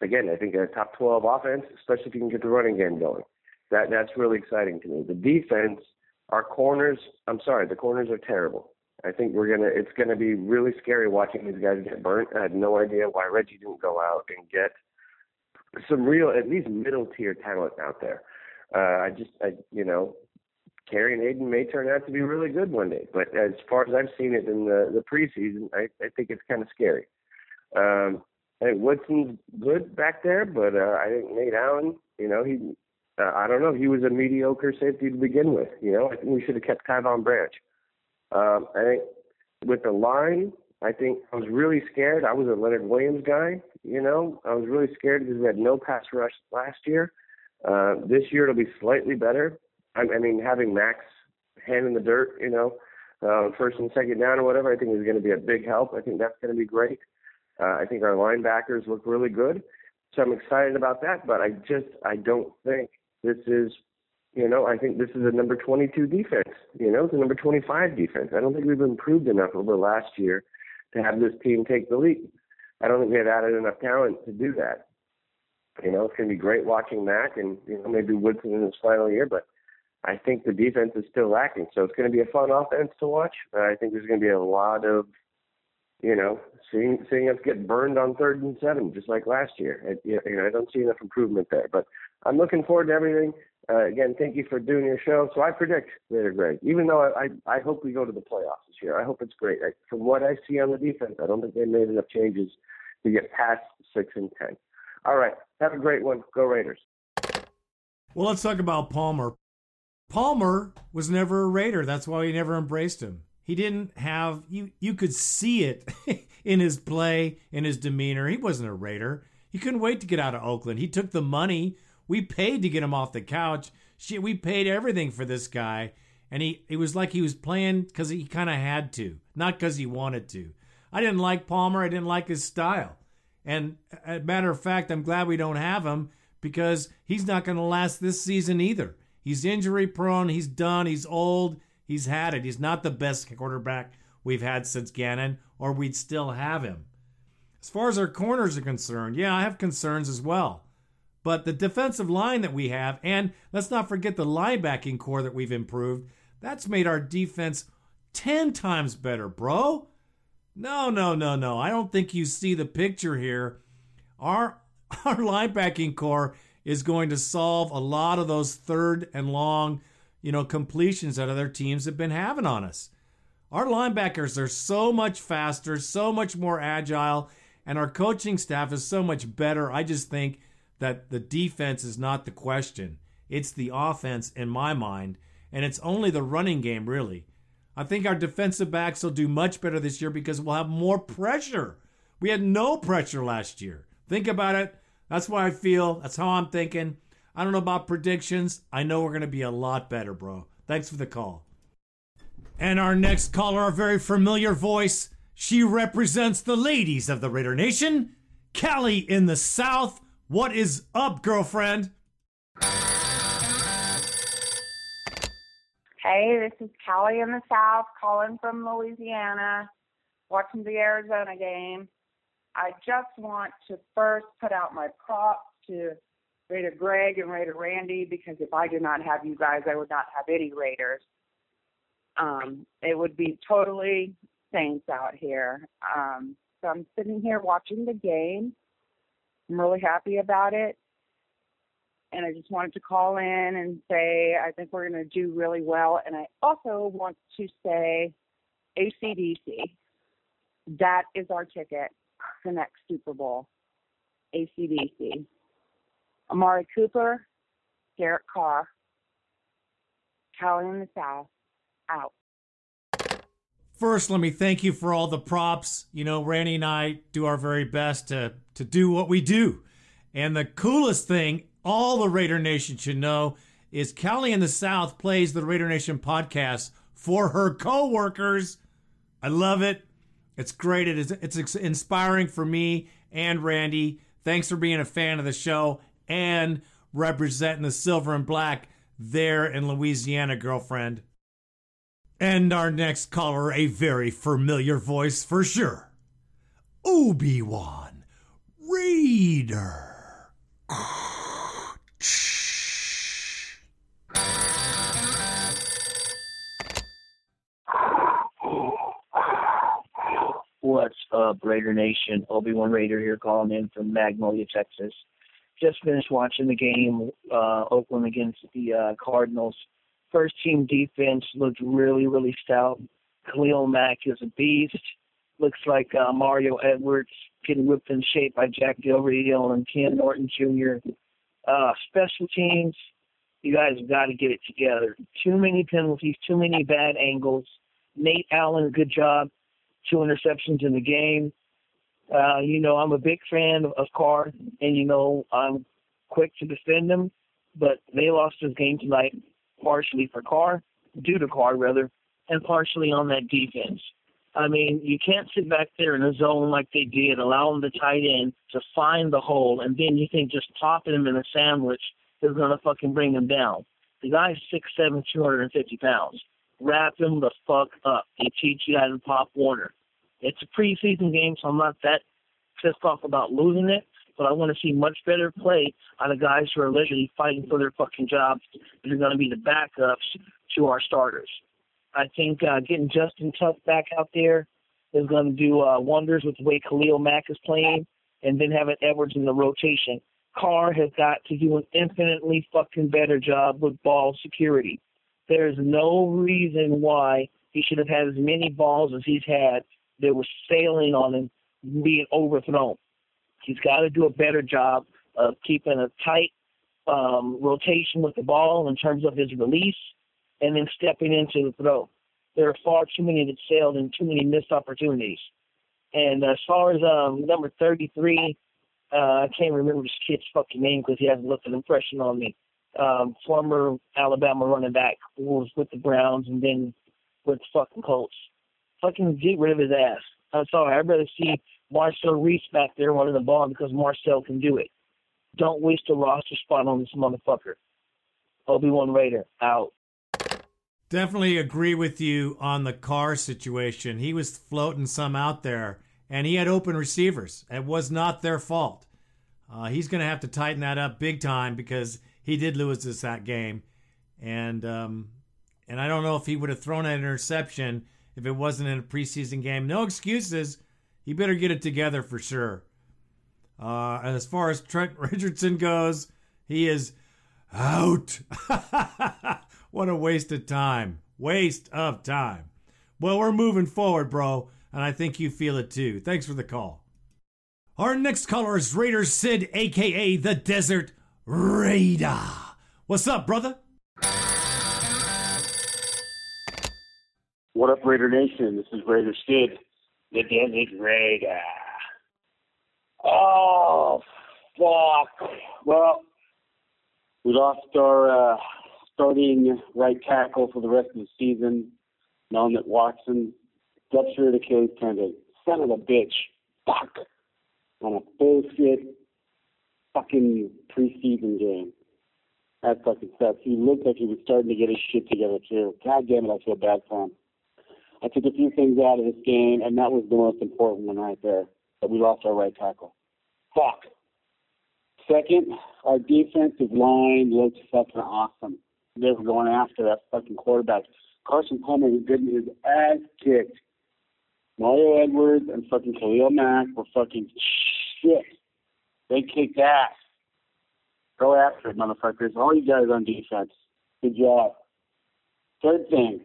again, I think a top 12 offense, especially if you can get the running game going. That that's really exciting to me. The defense, our corners. I'm sorry, the corners are terrible. I think we're gonna. It's gonna be really scary watching these guys get burnt. I had no idea why Reggie didn't go out and get some real, at least middle tier talent out there. Uh, I just, I, you know, Kerry Hayden may turn out to be really good one day. But as far as I've seen it in the the preseason, I, I think it's kind of scary. Um, I think Woodson's good back there, but uh, I think Nate Allen, you know, he uh, I don't know. He was a mediocre safety to begin with. You know, I think we should have kept Tyvon Branch. Um, I think with the line, I think I was really scared. I was a Leonard Williams guy. You know, I was really scared because we had no pass rush last year. Uh, this year it'll be slightly better. I, I mean, having Mack's hand in the dirt, you know, uh, first and second down or whatever, I think is going to be a big help. I think that's going to be great. Uh, I think our linebackers look really good. So I'm excited about that, but I just I don't think this is, you know, I think this is a number 22 defense. You know, it's a number 25 defense. I don't think we've improved enough over last year to have this team take the lead. I don't think we have added enough talent to do that. You know, it's going to be great watching Mack and, you know, maybe Woodson in his final year, but I think the defense is still lacking. So it's going to be a fun offense to watch. Uh, I think there's going to be a lot of you know, seeing seeing us get burned on third and seven, just like last year. I, you know, I don't see enough improvement there. But I'm looking forward to everything. Uh, again, thank you for doing your show. So I predict Raider Greg, even though I, I, I hope we go to the playoffs this year. I hope it's great. From what I see on the defense, I don't think they made enough changes to get past six and ten. All right, have a great one. Go Raiders. Well, let's talk about Palmer. Palmer was never a Raider. That's why we never embraced him. He didn't have you. You could see it in his play, in his demeanor. He wasn't a Raider. He couldn't wait to get out of Oakland. He took the money we paid to get him off the couch. Shit, we paid everything for this guy, and he it was like he was playing because he kind of had to, not because he wanted to. I didn't like Palmer. I didn't like his style, and a matter of fact, I'm glad we don't have him because he's not going to last this season either. He's injury prone. He's done. He's old. He's had it. He's not the best quarterback we've had since Gannon, or we'd still have him. As far as our corners are concerned, yeah, I have concerns as well. But the defensive line that we have, and let's not forget the linebacking corps that we've improved, that's made our defense 10 times better, bro. No, no, no, no. I don't think you see the picture here. Our our linebacking corps is going to solve a lot of those third and long, you know, completions that other teams have been having on us. Our linebackers are so much faster, so much more agile, and our coaching staff is so much better. I just think that the defense is not the question. It's the offense in my mind, and it's only the running game, really. I think our defensive backs will do much better this year because we'll have more pressure. We had no pressure last year. Think about it. That's why I feel. That's how I'm thinking. I don't know about predictions. I know we're going to be a lot better, bro. Thanks for the call. And our next caller, a very familiar voice. She represents the ladies of the Raider Nation. Cali in the South. What is up, girlfriend? Hey, this is Cali in the South, calling from Louisiana, watching the Arizona game. I just want to first put out my props to Raider Greg and Raider Randy because if I did not have you guys, I would not have any Raiders. Um, it would be totally Saints out here. Um, so I'm sitting here watching the game I'm really happy about it. And I just wanted to call in and say I think we're going to do really well. And I also want to say ACDC. That is our ticket for next Super Bowl. ACDC. Amari Cooper, Derek Carr, Cali in the South, out. First, let me thank you for all the props. You know, Randy and I do our very best to to do what we do. And the coolest thing all the Raider Nation should know is Cali in the South plays the Raider Nation podcast for her co-workers. I love it. It's great. It is it's inspiring for me and Randy. Thanks for being a fan of the show and representing the silver and black there in Louisiana, girlfriend. And our next caller, a very familiar voice for sure. Obi-Wan Raider. What's up, Raider Nation? Obi-Wan Raider here calling in from Magnolia, Texas. Just finished watching the game, uh, Oakland against the uh, Cardinals first team defense looked really, really stout. Khalil Mack is a beast. Looks like uh, Mario Edwards getting whipped in shape by Jack Del and Ken Norton Jr. Uh, special teams, you guys have got to get it together. Too many penalties, too many bad angles. Nate Allen, good job. Two interceptions in the game. Uh, you know, I'm a big fan of Carr, and you know, I'm quick to defend them, but they lost this game tonight partially for Carr, due to Carr rather, and partially on that defense. I mean, you can't sit back there in a zone like they did, allowing the tight end to find the hole, and then you think just popping him in a sandwich is gonna fucking bring him down. The guy's six seven, two hundred and fifty pounds. Wrap him the fuck up. They teach you how to pop Warner. It's a preseason game, so I'm not that pissed off about losing it but I want to see much better play out of guys who are literally fighting for their fucking jobs and are going to be the backups to our starters. I think uh, getting Justin Tuck back out there is going to do uh, wonders with the way Khalil Mack is playing, and then having Edwards in the rotation. Carr has got to do an infinitely fucking better job with ball security. There's no reason why he should have had as many balls as he's had that were sailing on him being overthrown. He's got to do a better job of keeping a tight um, rotation with the ball in terms of his release and then stepping into the throw. There are far too many that sailed and too many missed opportunities. And as far as um, number 33, uh, I can't remember this kid's fucking name because he hasn't left an impression on me. Um, former Alabama running back who was with the Browns and then with the fucking Colts. Fucking get rid of his ass. I'm sorry. I'd rather see Marcel Reese back there running the ball because Marcel can do it. Don't waste a roster spot on this motherfucker. Obi Wan Raider out. Definitely agree with you on the Carr situation. He was floating some out there, and he had open receivers. It was not their fault. Uh, he's going to have to tighten that up big time because he did lose us that game, and um, and I don't know if he would have thrown an interception if it wasn't in a preseason game. No excuses. He better get it together for sure. Uh, as far as Trent Richardson goes, he is out. what a waste of time. Waste of time. Well, we're moving forward, bro, and I think you feel it too. Thanks for the call. Our next caller is Raider Sid, aka the Desert Raider. What's up, brother? What up, Raider Nation? This is Raider Sid, the Desert Raider. Oh, fuck. Well, we lost our uh, starting right tackle for the rest of the season, knowing that Watson ruptured Achilles tendon. Son of a bitch. Fuck. On a bullshit fucking preseason game. That fucking sucks. He looked like he was starting to get his shit together too. God damn it, I feel bad for him. I took a few things out of this game, and that was the most important one right there. That we lost our right tackle. Fuck. Second, our defensive line looked fucking awesome. They were going after that fucking quarterback. Carson Palmer was getting his ass kicked. Mario Edwards and fucking Khalil Mack were fucking shit. They kicked ass. Go after it, motherfuckers. All you guys on defense. Good job. Third thing,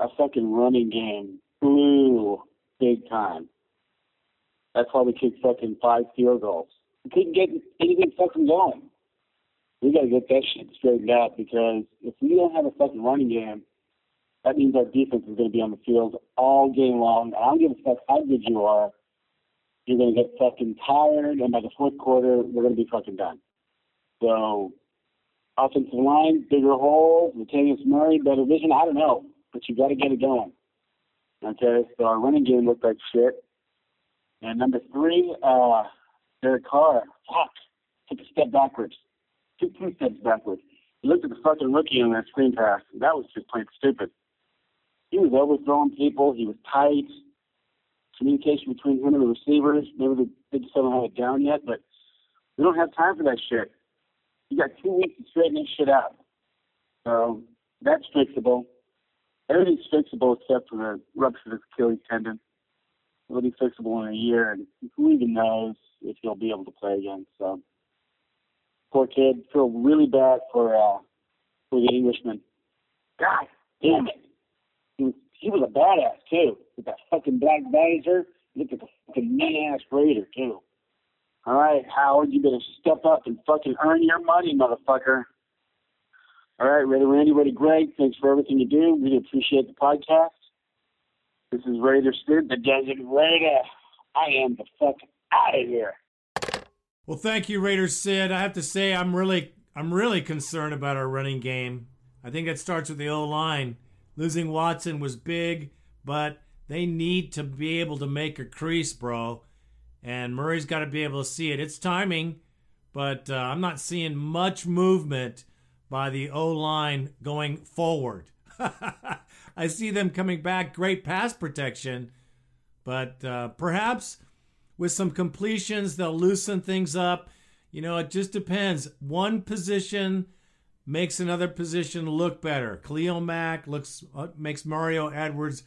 a fucking running game blew big time. That's why we kicked fucking five field goals. We couldn't get anything fucking going. We got to get that shit straightened out because if we don't have a fucking running game, that means our defense is to be on the field all game long. I don't give a fuck how good you are. You're to get fucking tired, and by the fourth quarter, we're to be fucking done. So, offensive line, bigger hole, Latavius Murray, better vision. I don't know, but you got to get it going. Okay, so our running game looked like shit. And number three, uh, Derek Carr, fuck, took a step backwards. Took two steps backwards. He looked at the fucking rookie on that screen pass. That was just plain stupid. He was overthrowing people. He was tight. Communication between him and the receivers. Maybe they just haven't had it down yet, but we don't have time for that shit. You got two weeks to straighten this shit out. So that's fixable. Everything's fixable except for the ruptured Achilles tendon. It'll be fixable in a year, and who even knows if he'll be able to play again. So poor kid. Feel really bad for uh, for the Englishman. God damn it. He was, he was a badass too, with that fucking black visor. Look at the fucking mean ass Raider too. All right, Howard, you better step up and fucking earn your money, motherfucker. All right, Raider Randy, Raider Greg, thanks for everything you do. Really appreciate the podcast. This is Raider Sid, the Desert Raider. I am the fuck out of here. Well, thank you, Raider Sid. I have to say, I'm really, I'm really concerned about our running game. I think it starts with the O line. Losing Watson was big, but they need to be able to make a crease, bro. And Murray's got to be able to see it. It's timing, but uh, I'm not seeing much movement by the O line going forward. I see them coming back, great pass protection, but uh, perhaps with some completions, they'll loosen things up. You know, it just depends. One position makes another position look better. Khalil Mack looks uh, makes Mario Edwards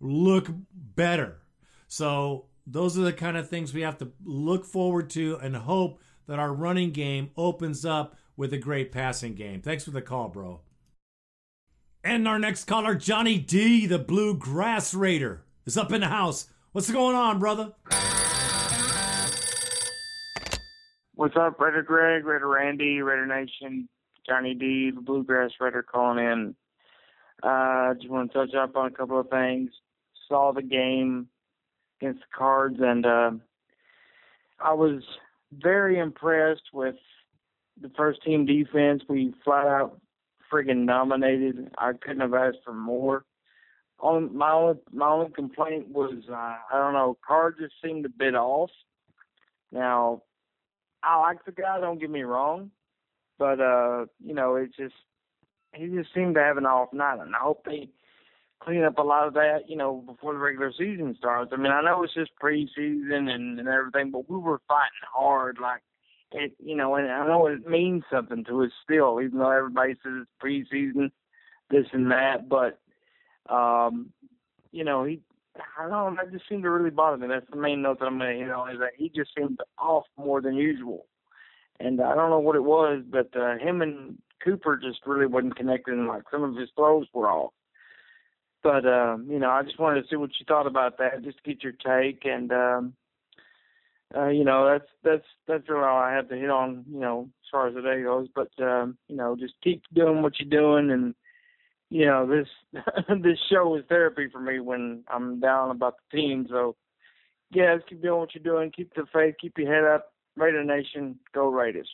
look better. So those are the kind of things we have to look forward to and hope that our running game opens up with a great passing game. Thanks for the call, bro. And our next caller, Johnny D, the Bluegrass Raider, is up in the house. What's going on, brother? What's up, Raider Greg, Raider Randy, Raider Nation, Johnny D, the Bluegrass Raider calling in. Uh, just want to touch up on a couple of things. Saw the game against the Cards, and uh, I was very impressed with the first team defense. We flat out friggin' dominated. I couldn't have asked for more. On my only my only complaint was uh, I don't know, Cards just seemed a bit off. Now I like the guy, don't get me wrong. But uh, you know, it just he just seemed to have an off night and I hope they clean up a lot of that, you know, before the regular season starts. I mean, I know it's just preseason and, and everything, but we were fighting hard like it you know, and I know it means something to us still, even though everybody says it's preseason, this and that, but um, you know, he I don't know, that just seemed to really bother me. That's the main note that I'm gonna hit on is that he just seemed off more than usual. And I don't know what it was, but uh, him and Cooper just really wasn't connecting. Like some of his throws were off. But um, you know, I just wanted to see what you thought about that, just to get your take. And um, uh, you know, that's that's that's really all I have to hit on. You know, as far as the day goes. But um, you know, just keep doing what you're doing and you know this this show is therapy for me when I'm down about the team. So yeah, just keep doing what you're doing. Keep the faith. Keep your head up. Raider Nation, go Raiders.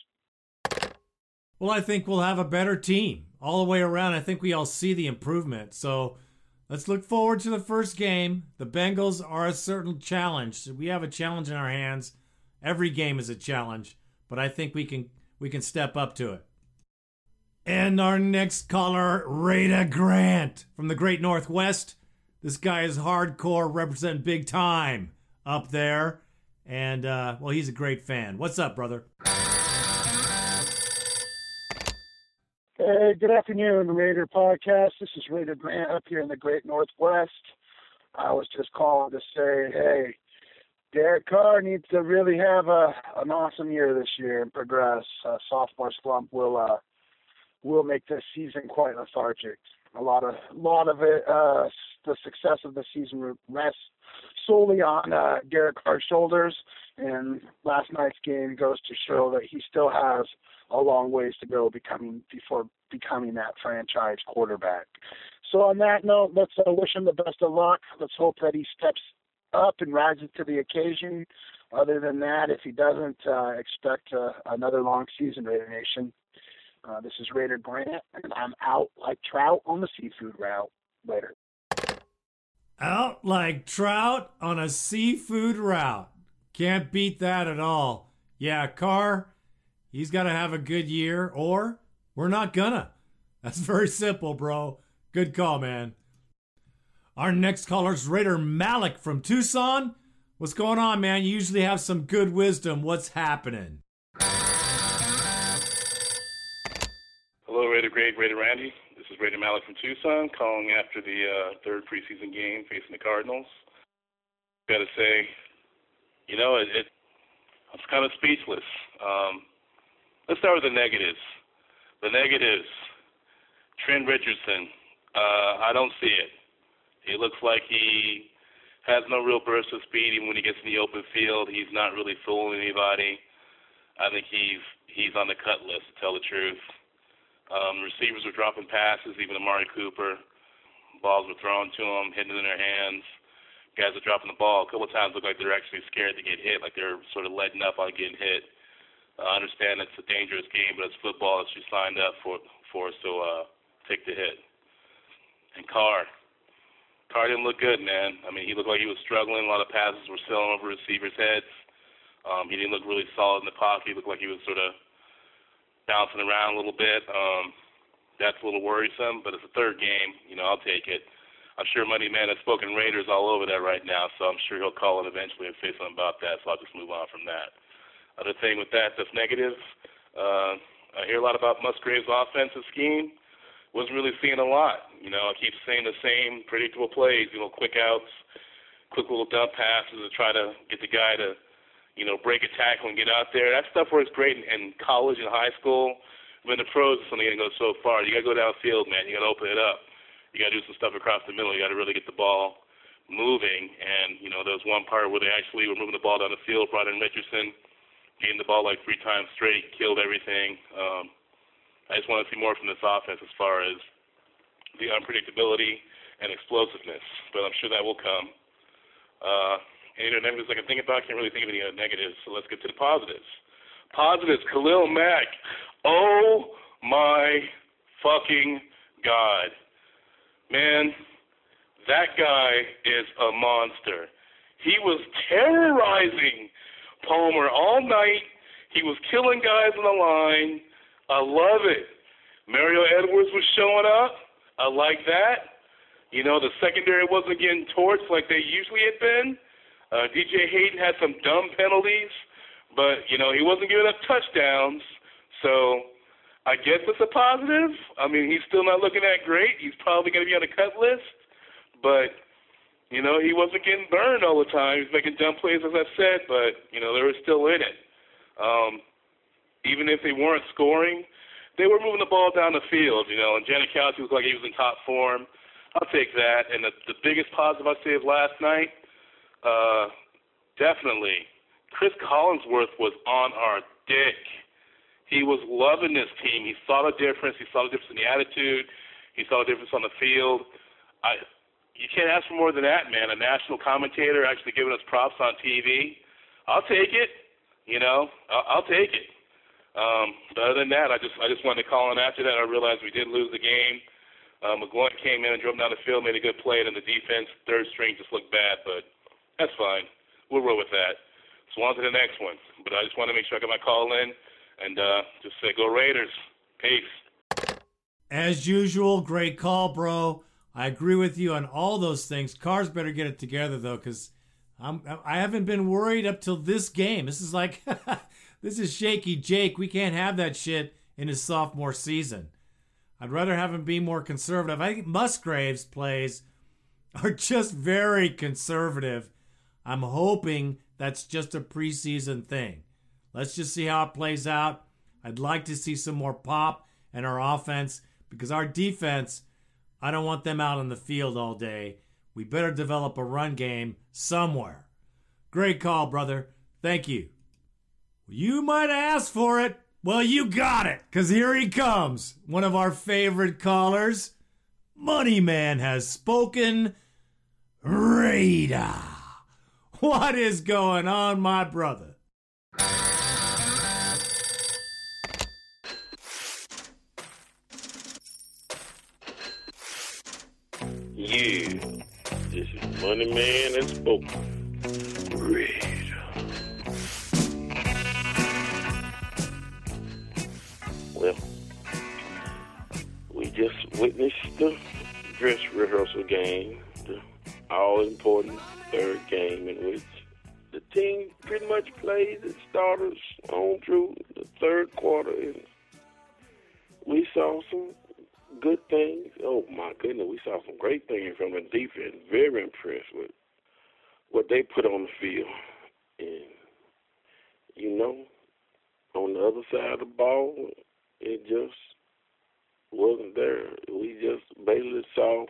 Well, I think we'll have a better team all the way around. I think we all see the improvement. So let's look forward to the first game. The Bengals are a certain challenge. We have a challenge in our hands. Every game is a challenge, but I think we can we can step up to it. And our next caller, Raider Grant from the Great Northwest. This guy is hardcore, represent big time up there. And, uh, well, he's a great fan. What's up, brother? Hey, good afternoon, Raider Podcast. This is Raider Grant up here in the Great Northwest. I was just calling to say, hey, Derek Carr needs to really have a an awesome year this year and progress. Uh, sophomore slump will uh, will make this season quite lethargic. A lot of a lot of it, uh, the success of the season rests solely on uh, Derek Carr's shoulders, and last night's game goes to show that he still has a long ways to go becoming before becoming that franchise quarterback. So on that note, let's uh, wish him the best of luck. Let's hope that he steps up and rises to the occasion. Other than that, if he doesn't, uh, expect uh, another long season, Raider Nation. Uh, this is Raider Grant, and I'm out like trout on the seafood route. Later. Out like trout on a seafood route. Can't beat that at all. Yeah, Carr, he's got to have a good year, or we're not gonna. That's very simple, bro. Good call, man. Our next caller's Raider Malik from Tucson. What's going on, man? You usually have some good wisdom. What's happening? Hello, Raider Greg, Raider Randy. This is Raider Malik from Tucson, calling after the uh, third preseason game facing the Cardinals. Got to say, you know, it, it I was kind of speechless. Um, let's start with the negatives. The negatives. Trent Richardson. Uh, I don't see it. He looks like he has no real burst of speed even when he gets in the open field. He's not really fooling anybody. I think he's he's on the cut list to tell the truth. Um, receivers were dropping passes, even Amari Cooper. Balls were thrown to him, hitting in their hands. Guys are dropping the ball. A couple of times look like they're actually scared to get hit, like they're sort of letting up on getting hit. I understand it's a dangerous game, but it's football that you signed up for, for so uh, take the hit. And Carr. Carr didn't look good, man. I mean, he looked like he was struggling. A lot of passes were sailing over receivers' heads. Um, he didn't look really solid in the pocket. He looked like he was sort of bouncing around a little bit. Um, that's a little worrisome, but it's a third game. You know, I'll take it. I'm sure Money Man has spoken Raiders all over that right now, so I'm sure he'll call it eventually and say something about that. So I'll just move on from that. Other thing with that that's negative, uh, I hear a lot about Musgrave's offensive scheme. Wasn't really seeing a lot. You know, I keep saying the same predictable plays. You know, quick outs, quick little dump passes to try to get the guy to, you know, break a tackle and get out there. That stuff works great in, in college and high school. But in the pros, it's only going to go so far. You got to go downfield, man. You got to open it up. You got to do some stuff across the middle. You got to really get the ball moving. And you know, there was one part where they actually were moving the ball down the field. Brought in Richardson, gained the ball like three times straight, killed everything. Um, I just want to see more from this offense as far as the unpredictability and explosiveness. But I'm sure that will come. Uh, any other negatives I can think about? I can't really think of any other negatives. So let's get to the positives. Positives. Khalil Mack. Oh my fucking god, man, that guy is a monster. He was terrorizing Palmer all night. He was killing guys on the line. I love it. Mario Edwards was showing up. I like that. You know, the secondary wasn't getting torched like they usually had been. Uh, DJ Hayden had some dumb penalties, but, you know, he wasn't giving up touchdowns. So I guess it's a positive. I mean, he's still not looking that great. He's probably going to be on the cut list, but you know, he wasn't getting burned all the time. He was making dumb plays, as I've said, but you know, they were still in it. Um, even if they weren't scoring, they were moving the ball down the field. You know, and Janikowski was like he was in top form. I'll take that. And the, the biggest positive I say of last night, uh, definitely, Cris Collinsworth was on our dick. He was loving this team. He saw the difference. He saw the difference in the attitude. He saw the difference on the field. I, you can't ask for more than that, man. A national commentator actually giving us props on TV. I'll take it. You know, I'll, I'll take it. Um, but other than that, I just I just wanted to call in after that. I realized we did lose the game. Uh, McGloin came in and drove down the field, made a good play, and the defense, third string, just looked bad. But that's fine. We'll roll with that. So on to the next one. But I just want to make sure I got my call in and uh, just say go Raiders. Peace. As usual, great call, bro. I agree with you on all those things. Carr's better get it together though, because I'm I haven't been worried up till this game. This is like this is shaky Jake. We can't have that shit in his sophomore season. I'd rather have him be more conservative. I think Musgrave's plays are just very conservative. I'm hoping that's just a preseason thing. Let's just see how it plays out. I'd like to see some more pop in our offense because our defense, I don't want them out on the field all day. We better develop a run game somewhere. Great call, brother. Thank you. You might asked for it. Well, you got it, because here he comes. One of our favorite callers. Money Man has spoken. Raider. What is going on, my brother? Money Man Spoken. Red. Well, we just witnessed the dress rehearsal game, the all-important third game in which the team pretty much played its starters on through the third quarter, and we saw some good things. Oh my goodness, we saw some great things from the defense. Very impressed with what they put on the field. And you know, on the other side of the ball, it just wasn't there. We just basically saw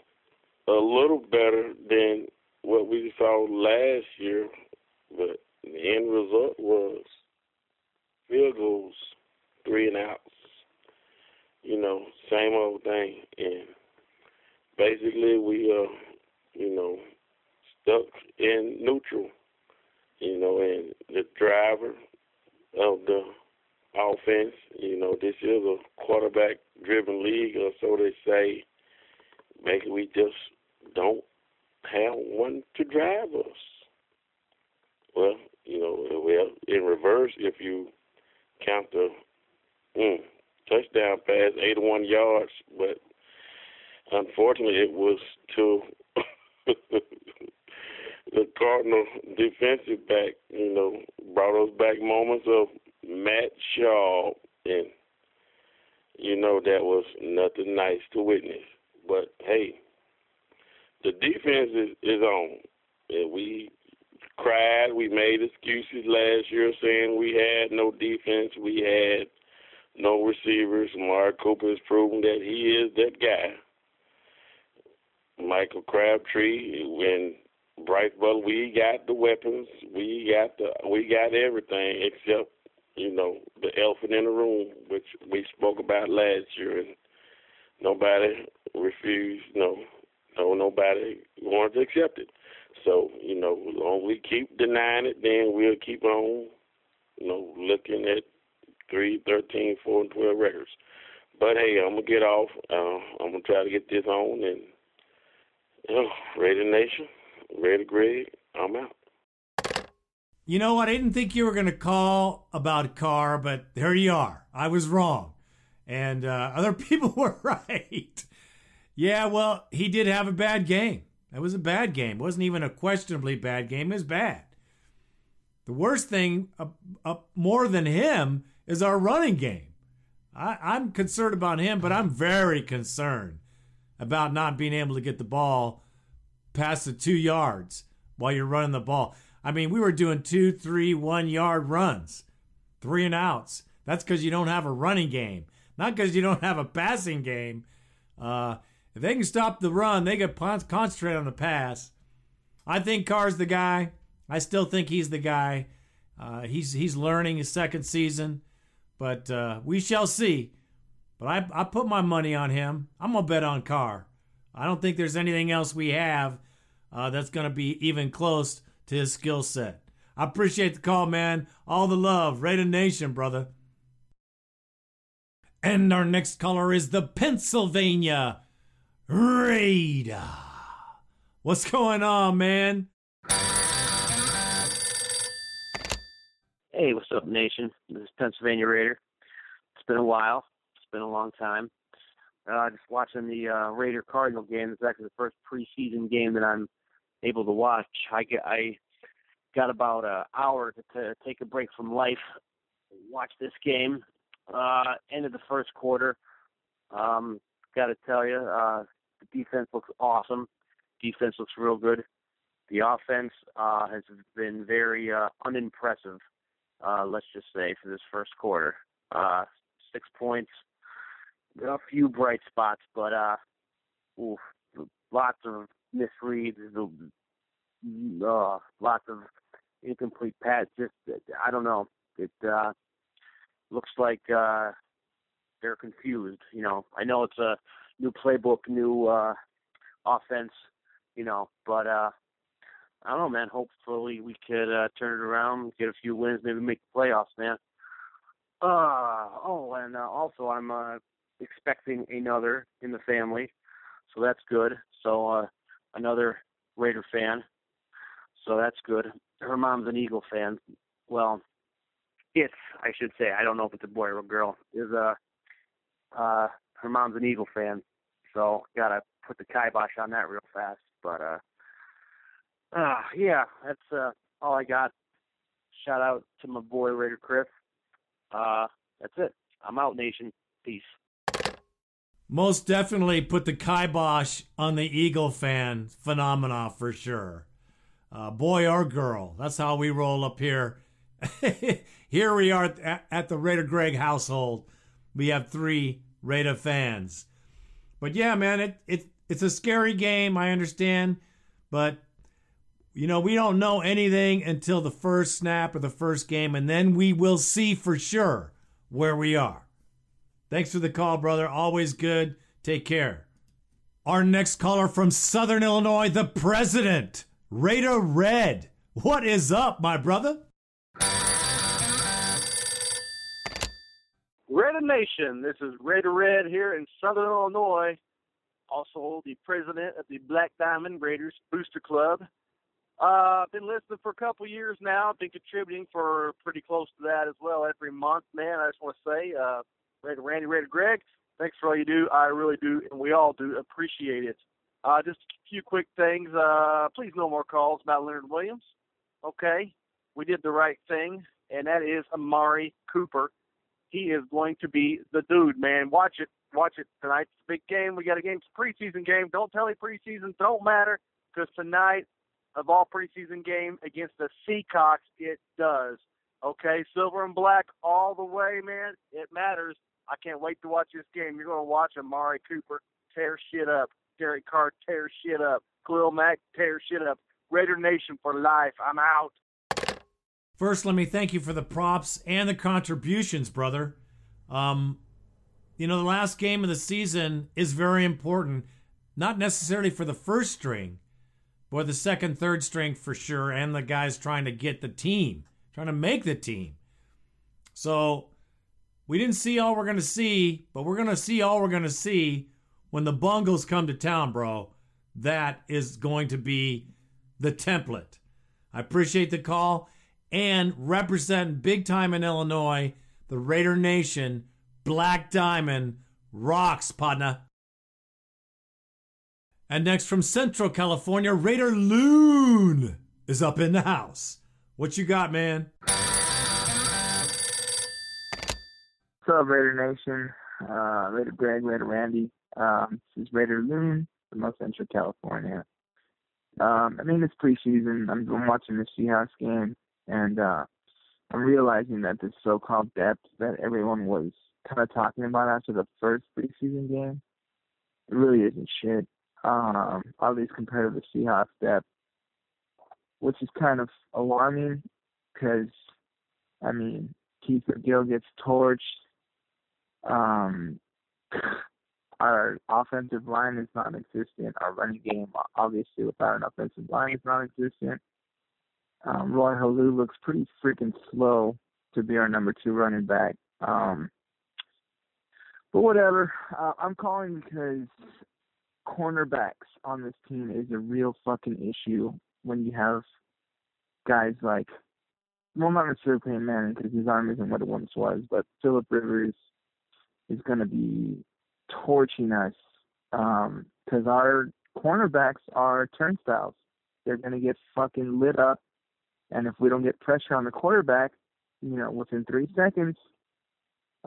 a little better than what we saw last year, but the end result was field goals, three and outs you know, same old thing. And basically, we uh, you know, stuck in neutral. You know, and the driver of the offense, you know, this is a quarterback-driven league, or so they say. Maybe we just don't have one to drive us. Well, you know, well, in reverse, if you count the mm, touchdown pass, 81 yards, but unfortunately it was to the Cardinal defensive back, you know, brought us back moments of Matt Schaub, and you know that was nothing nice to witness. But hey, the defense is, is on, and we cried. We made excuses last year saying we had no defense, we had no receivers. Amari Cooper has proven that he is that guy. Michael Crabtree and Brice Butler, we got the weapons, we got the we got everything except you know the elephant in the room, which we spoke about last year, and nobody refused. No, no, nobody wanted to accept it. So you know, as long as we keep denying it, then we'll keep on, you know, looking at three, thirteen, four, and twelve records. But hey, I'm gonna get off. Uh, I'm gonna try to get this on, and you know, Raider Nation, Raider Greg, I'm out. You know what? I didn't think you were to call about Carr, but there you are. I was wrong. And uh, other people were right. yeah, well, he did have a bad game. It was a bad game. It wasn't even a questionably bad game. It was bad. The worst thing, uh, uh, more than him, is our running game. I, I'm concerned about him, but I'm very concerned about not being able to get the ball past the two yards while you're running the ball. I mean, we were doing two, three, one yard runs, three and outs. That's because you don't have a running game, not because you don't have a passing game. Uh, if they can stop the run, they can concentrate on the pass. I think Carr's the guy. I still think he's the guy. Uh, he's he's learning his second season, but uh, we shall see. But I I put my money on him. I'm gonna bet on Carr. I don't think there's anything else we have uh, that's gonna be even close to his skill set. I appreciate the call, man. All the love, Raider Nation, brother. And our next caller is the Pennsylvania Raider. What's going on, man? Hey, what's up, nation? This is Pennsylvania Raider. It's been a while. It's been a long time. Uh, just watching the uh, Raider Cardinal game. It's actually the first preseason game that I'm able to watch. I get I got about an hour to, to take a break from life, watch this game. Uh, end of the first quarter. Um, got to tell you, uh, the defense looks awesome. Defense looks real good. The offense uh, has been very uh, unimpressive. Uh, let's just say for this first quarter, uh, six points, a few bright spots, but uh, oof, lots of misreads, uh, lots of incomplete pass. Just I don't know. It uh, looks like uh, they're confused. You know, I know it's a new playbook, new uh, offense. You know, but uh, I don't know, man. Hopefully we could uh, turn it around, get a few wins, maybe make the playoffs, man. Uh, oh, and uh, also I'm uh, expecting another in the family, so that's good. So uh, another Raider fan, so that's good. Her mom's an Eagle fan. Well, it's I should say I don't know if it's a boy or a girl. Is uh, uh, her mom's an Eagle fan, so gotta put the kibosh on that real fast. But uh, uh yeah, that's uh all I got. Shout out to my boy Raider Chris. Uh, that's it. I'm out, nation. Peace. Most definitely put the kibosh on the Eagle fan phenomena for sure. Uh, boy or girl, that's how we roll up here. here we are at, at the Raider Greg household. We have three Raider fans. But yeah, man, it, it it's a scary game. I understand, but you know we don't know anything until the first snap or the first game, and then we will see for sure where we are. Thanks for the call, brother. Always good. Take care. Our next caller from Southern Illinois, the president, Raider Red. What is up, my brother? Raider Nation, this is Raider Red here in Southern Illinois, also the president of the Black Diamond Raiders Booster Club. Uh, I've been listening for a couple years now. I've been contributing for pretty close to that as well every month, man. I just want to say, uh, Raider Randy, Raider Greg, thanks for all you do. I really do, and we all do appreciate it. Uh, just a few quick things. Uh, please no more calls about Leonard Williams. Okay, we did the right thing, and that is Amari Cooper. He is going to be the dude, man. Watch it, watch it tonight's a big game. We got a game, it's a preseason game. Don't tell me preseason don't matter, because tonight of all preseason game against the Seacocks, it does. Okay, silver and black all the way, man. It matters. I can't wait to watch this game. You're going to watch Amari Cooper tear shit up. Derek Carr tear shit up. Khalil Mack tear shit up. Raider Nation for life. I'm out. First, let me thank you for the props and the contributions, brother. Um, you know, the last game of the season is very important, not necessarily for the first string, but the second, third string for sure, and the guys trying to get the team, trying to make the team. So we didn't see all we're going to see, but we're going to see all we're going to see when the Bungles come to town, bro. That is going to be the template. I appreciate the call and representing big time in Illinois, the Raider Nation, Black Diamond, rocks, partner. And next from Central California, Raider Loon is up in the house. What you got, man? What's up, Raider Nation? Uh, Raider Greg, Raider Randy. Um, this is Raider Loon from Central California. Um, I mean, it's preseason. I'm, I'm watching the Seahawks game, and uh, I'm realizing that this so-called depth that everyone was kind of talking about after the first preseason game, it really isn't shit. Um, at least compared to the Seahawks depth, which is kind of alarming because, I mean, Keith Gill gets torched. Um, our offensive line is non-existent. Our running game, obviously, without an offensive line, is non-existent. Um, Roy Helu looks pretty freaking slow to be our number two running back. Um, but whatever. Uh, I'm calling because cornerbacks on this team is a real fucking issue when you have guys like, well, not necessarily Peyton Manning because his arm isn't what it once was, but Philip Rivers is going to be torching us because our cornerbacks are turnstiles. They're going to get fucking lit up, and if we don't get pressure on the quarterback, you know, within three seconds,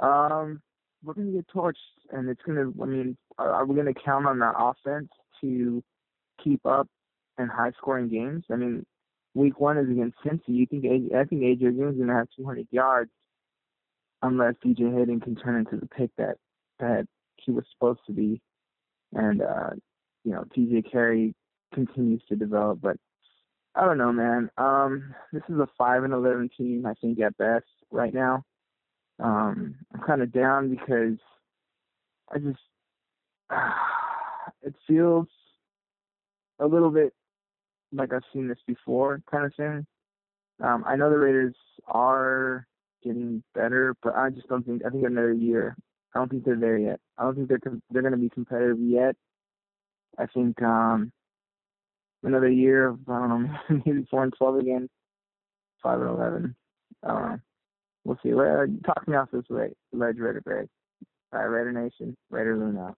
um, we're going to get torched, and it's going to. I mean, are, we going to count on that offense to keep up in high-scoring games? I mean, week one is against Cincy. You think I think AJ Green's going to have 200 yards unless DJ Hayden can turn into the pick that that he was supposed to be, and uh, you know TJ Carrie continues to develop. But I don't know, man. Um, this is a five and eleven team, I think at best right now. Um, I'm kind of down because I just it feels a little bit like I've seen this before, kind of thing. Um, I know the Raiders are getting better, but I just don't think I think another year. I don't think they're there yet. I don't think they're com- they're going to be competitive yet. I think um, another year of I don't know maybe four and twelve again, five and eleven. We'll see. Talk me off this way, ledge Raider Greg. All right, Raider Nation, Raider Luna.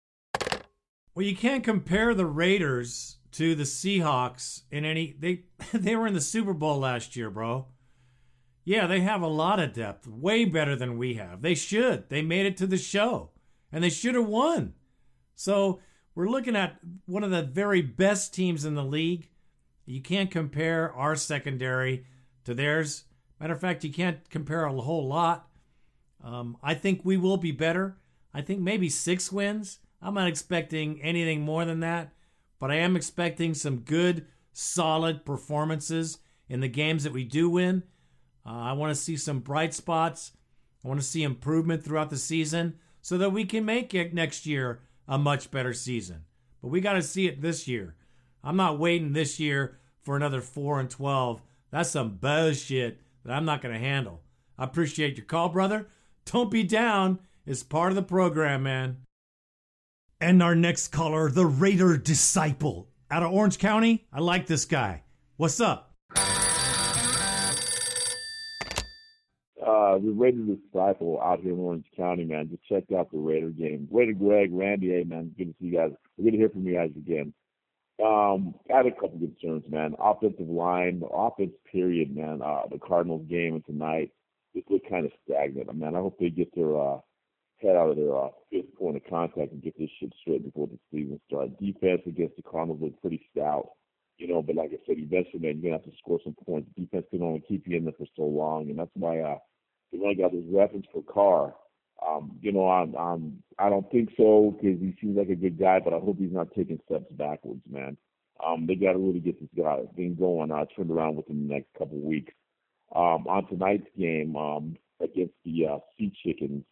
Well, you can't compare the Raiders to the Seahawks in any. They they were in the Super Bowl last year, bro. Yeah, they have a lot of depth, way better than we have. They should. They made it to the show, and they should have won. So we're looking at one of the very best teams in the league. You can't compare our secondary to theirs. Matter of fact, you can't compare a whole lot. Um, I think we will be better. I think maybe six wins. I'm not expecting anything more than that, but I am expecting some good, solid performances in the games that we do win. Uh, I want to see some bright spots. I want to see improvement throughout the season so that we can make it next year a much better season. But we got to see it this year. I'm not waiting this year for another 4 and 12. That's some bullshit that I'm not going to handle. I appreciate your call, brother. Don't be down. It's part of the program, man. And our next caller, the Raider Disciple out of Orange County. I like this guy. What's up? uh, the Raider disciple out here in Orange County, man. Just checked out the Raider game. Raider Greg, Randy, hey man, good to see you guys. Good to hear from you guys again. Um, I had a couple concerns, man. Offensive line, the offense period, man. Uh, the Cardinals game and tonight just looked kind of stagnant. Man, I hope they get their uh, head out of their uh, fifth point of contact and get this shit straight before the season starts. Defense against the Cardinals looked pretty stout. You know, but like I said, eventually, man, you're gonna have to score some points. Defense can only keep you in there for so long, and that's why uh, only got this reference for Carr. Um, you know, I'm, I'm, I don't think so because he seems like a good guy, but I hope he's not taking steps backwards, man. Um, they got to really get this guy thing going, uh, turned around within the next couple weeks. Um, on tonight's game um, against the uh, Sea Chickens,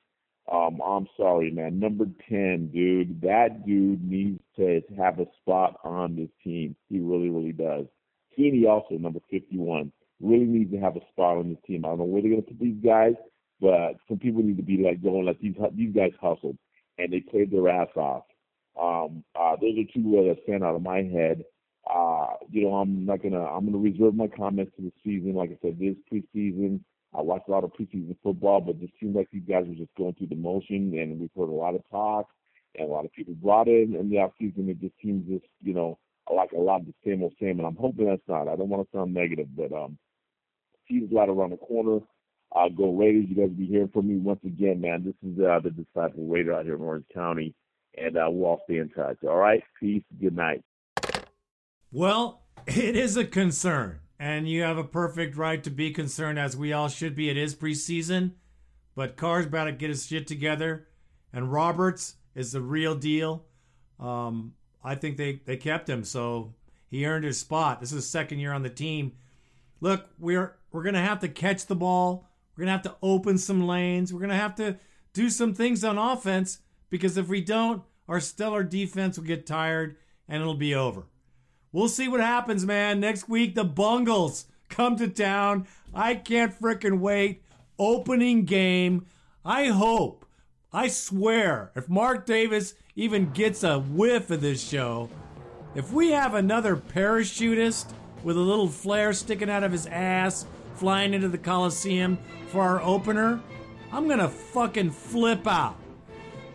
um, I'm sorry, man. Number 10, dude, that dude needs to have a spot on this team. He really, really does. Heeney also, number 51, really needs to have a spot on this team. I don't know where they're going to put these guys, but some people need to be like going like these these guys hustled and they played their ass off. Um, uh, those are two that stand out of my head. Uh, you know, I'm not gonna I'm gonna reserve my comments to the season. Like I said, this preseason. I watched a lot of preseason football, but it just seems like these guys are just going through the motion, and we've heard a lot of talk, and a lot of people brought in in the offseason. It just seems just you know like a lot of the same old same, and I'm hoping that's not. I don't want to sound negative, but um, season's right around the corner. Uh, go Raiders! You guys will be hearing from me once again, man. This is uh, the Disciple Raider out here in Orange County, and uh, we'll all stay in touch. All right, peace. Good night. Well, it is a concern, and you have a perfect right to be concerned, as we all should be. It is preseason, but Carr's about to get his shit together, and Roberts is the real deal. Um, I think they, they kept him, so he earned his spot. This is his second year on the team. Look, we're we're gonna have to catch the ball. We're gonna have to open some lanes. We're gonna have to do some things on offense because if we don't, our stellar defense will get tired and it'll be over. We'll see what happens, man. Next week, the Bungles come to town. I can't fricking wait. Opening game. I hope, I swear, if Mark Davis even gets a whiff of this show, if we have another parachutist with a little flare sticking out of his ass flying into the Coliseum for our opener, I'm gonna fucking flip out.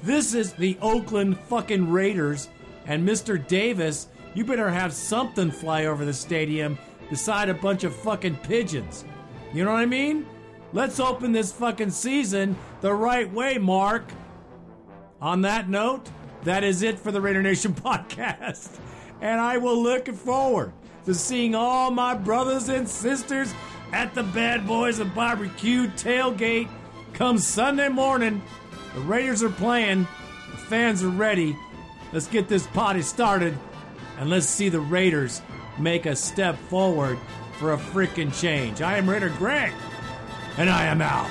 This is the Oakland fucking Raiders, and Mr. Davis, you better have something fly over the stadium beside a bunch of fucking pigeons. You know what I mean? Let's open this fucking season the right way, Mark. On that note, that is it for the Raider Nation podcast. And I will look forward to seeing all my brothers and sisters at the Bad Boys of Barbecue tailgate come Sunday morning. The Raiders are playing, the fans are ready. Let's get this party started and let's see the Raiders make a step forward for a freaking change. I am Raider Greg, and I am out.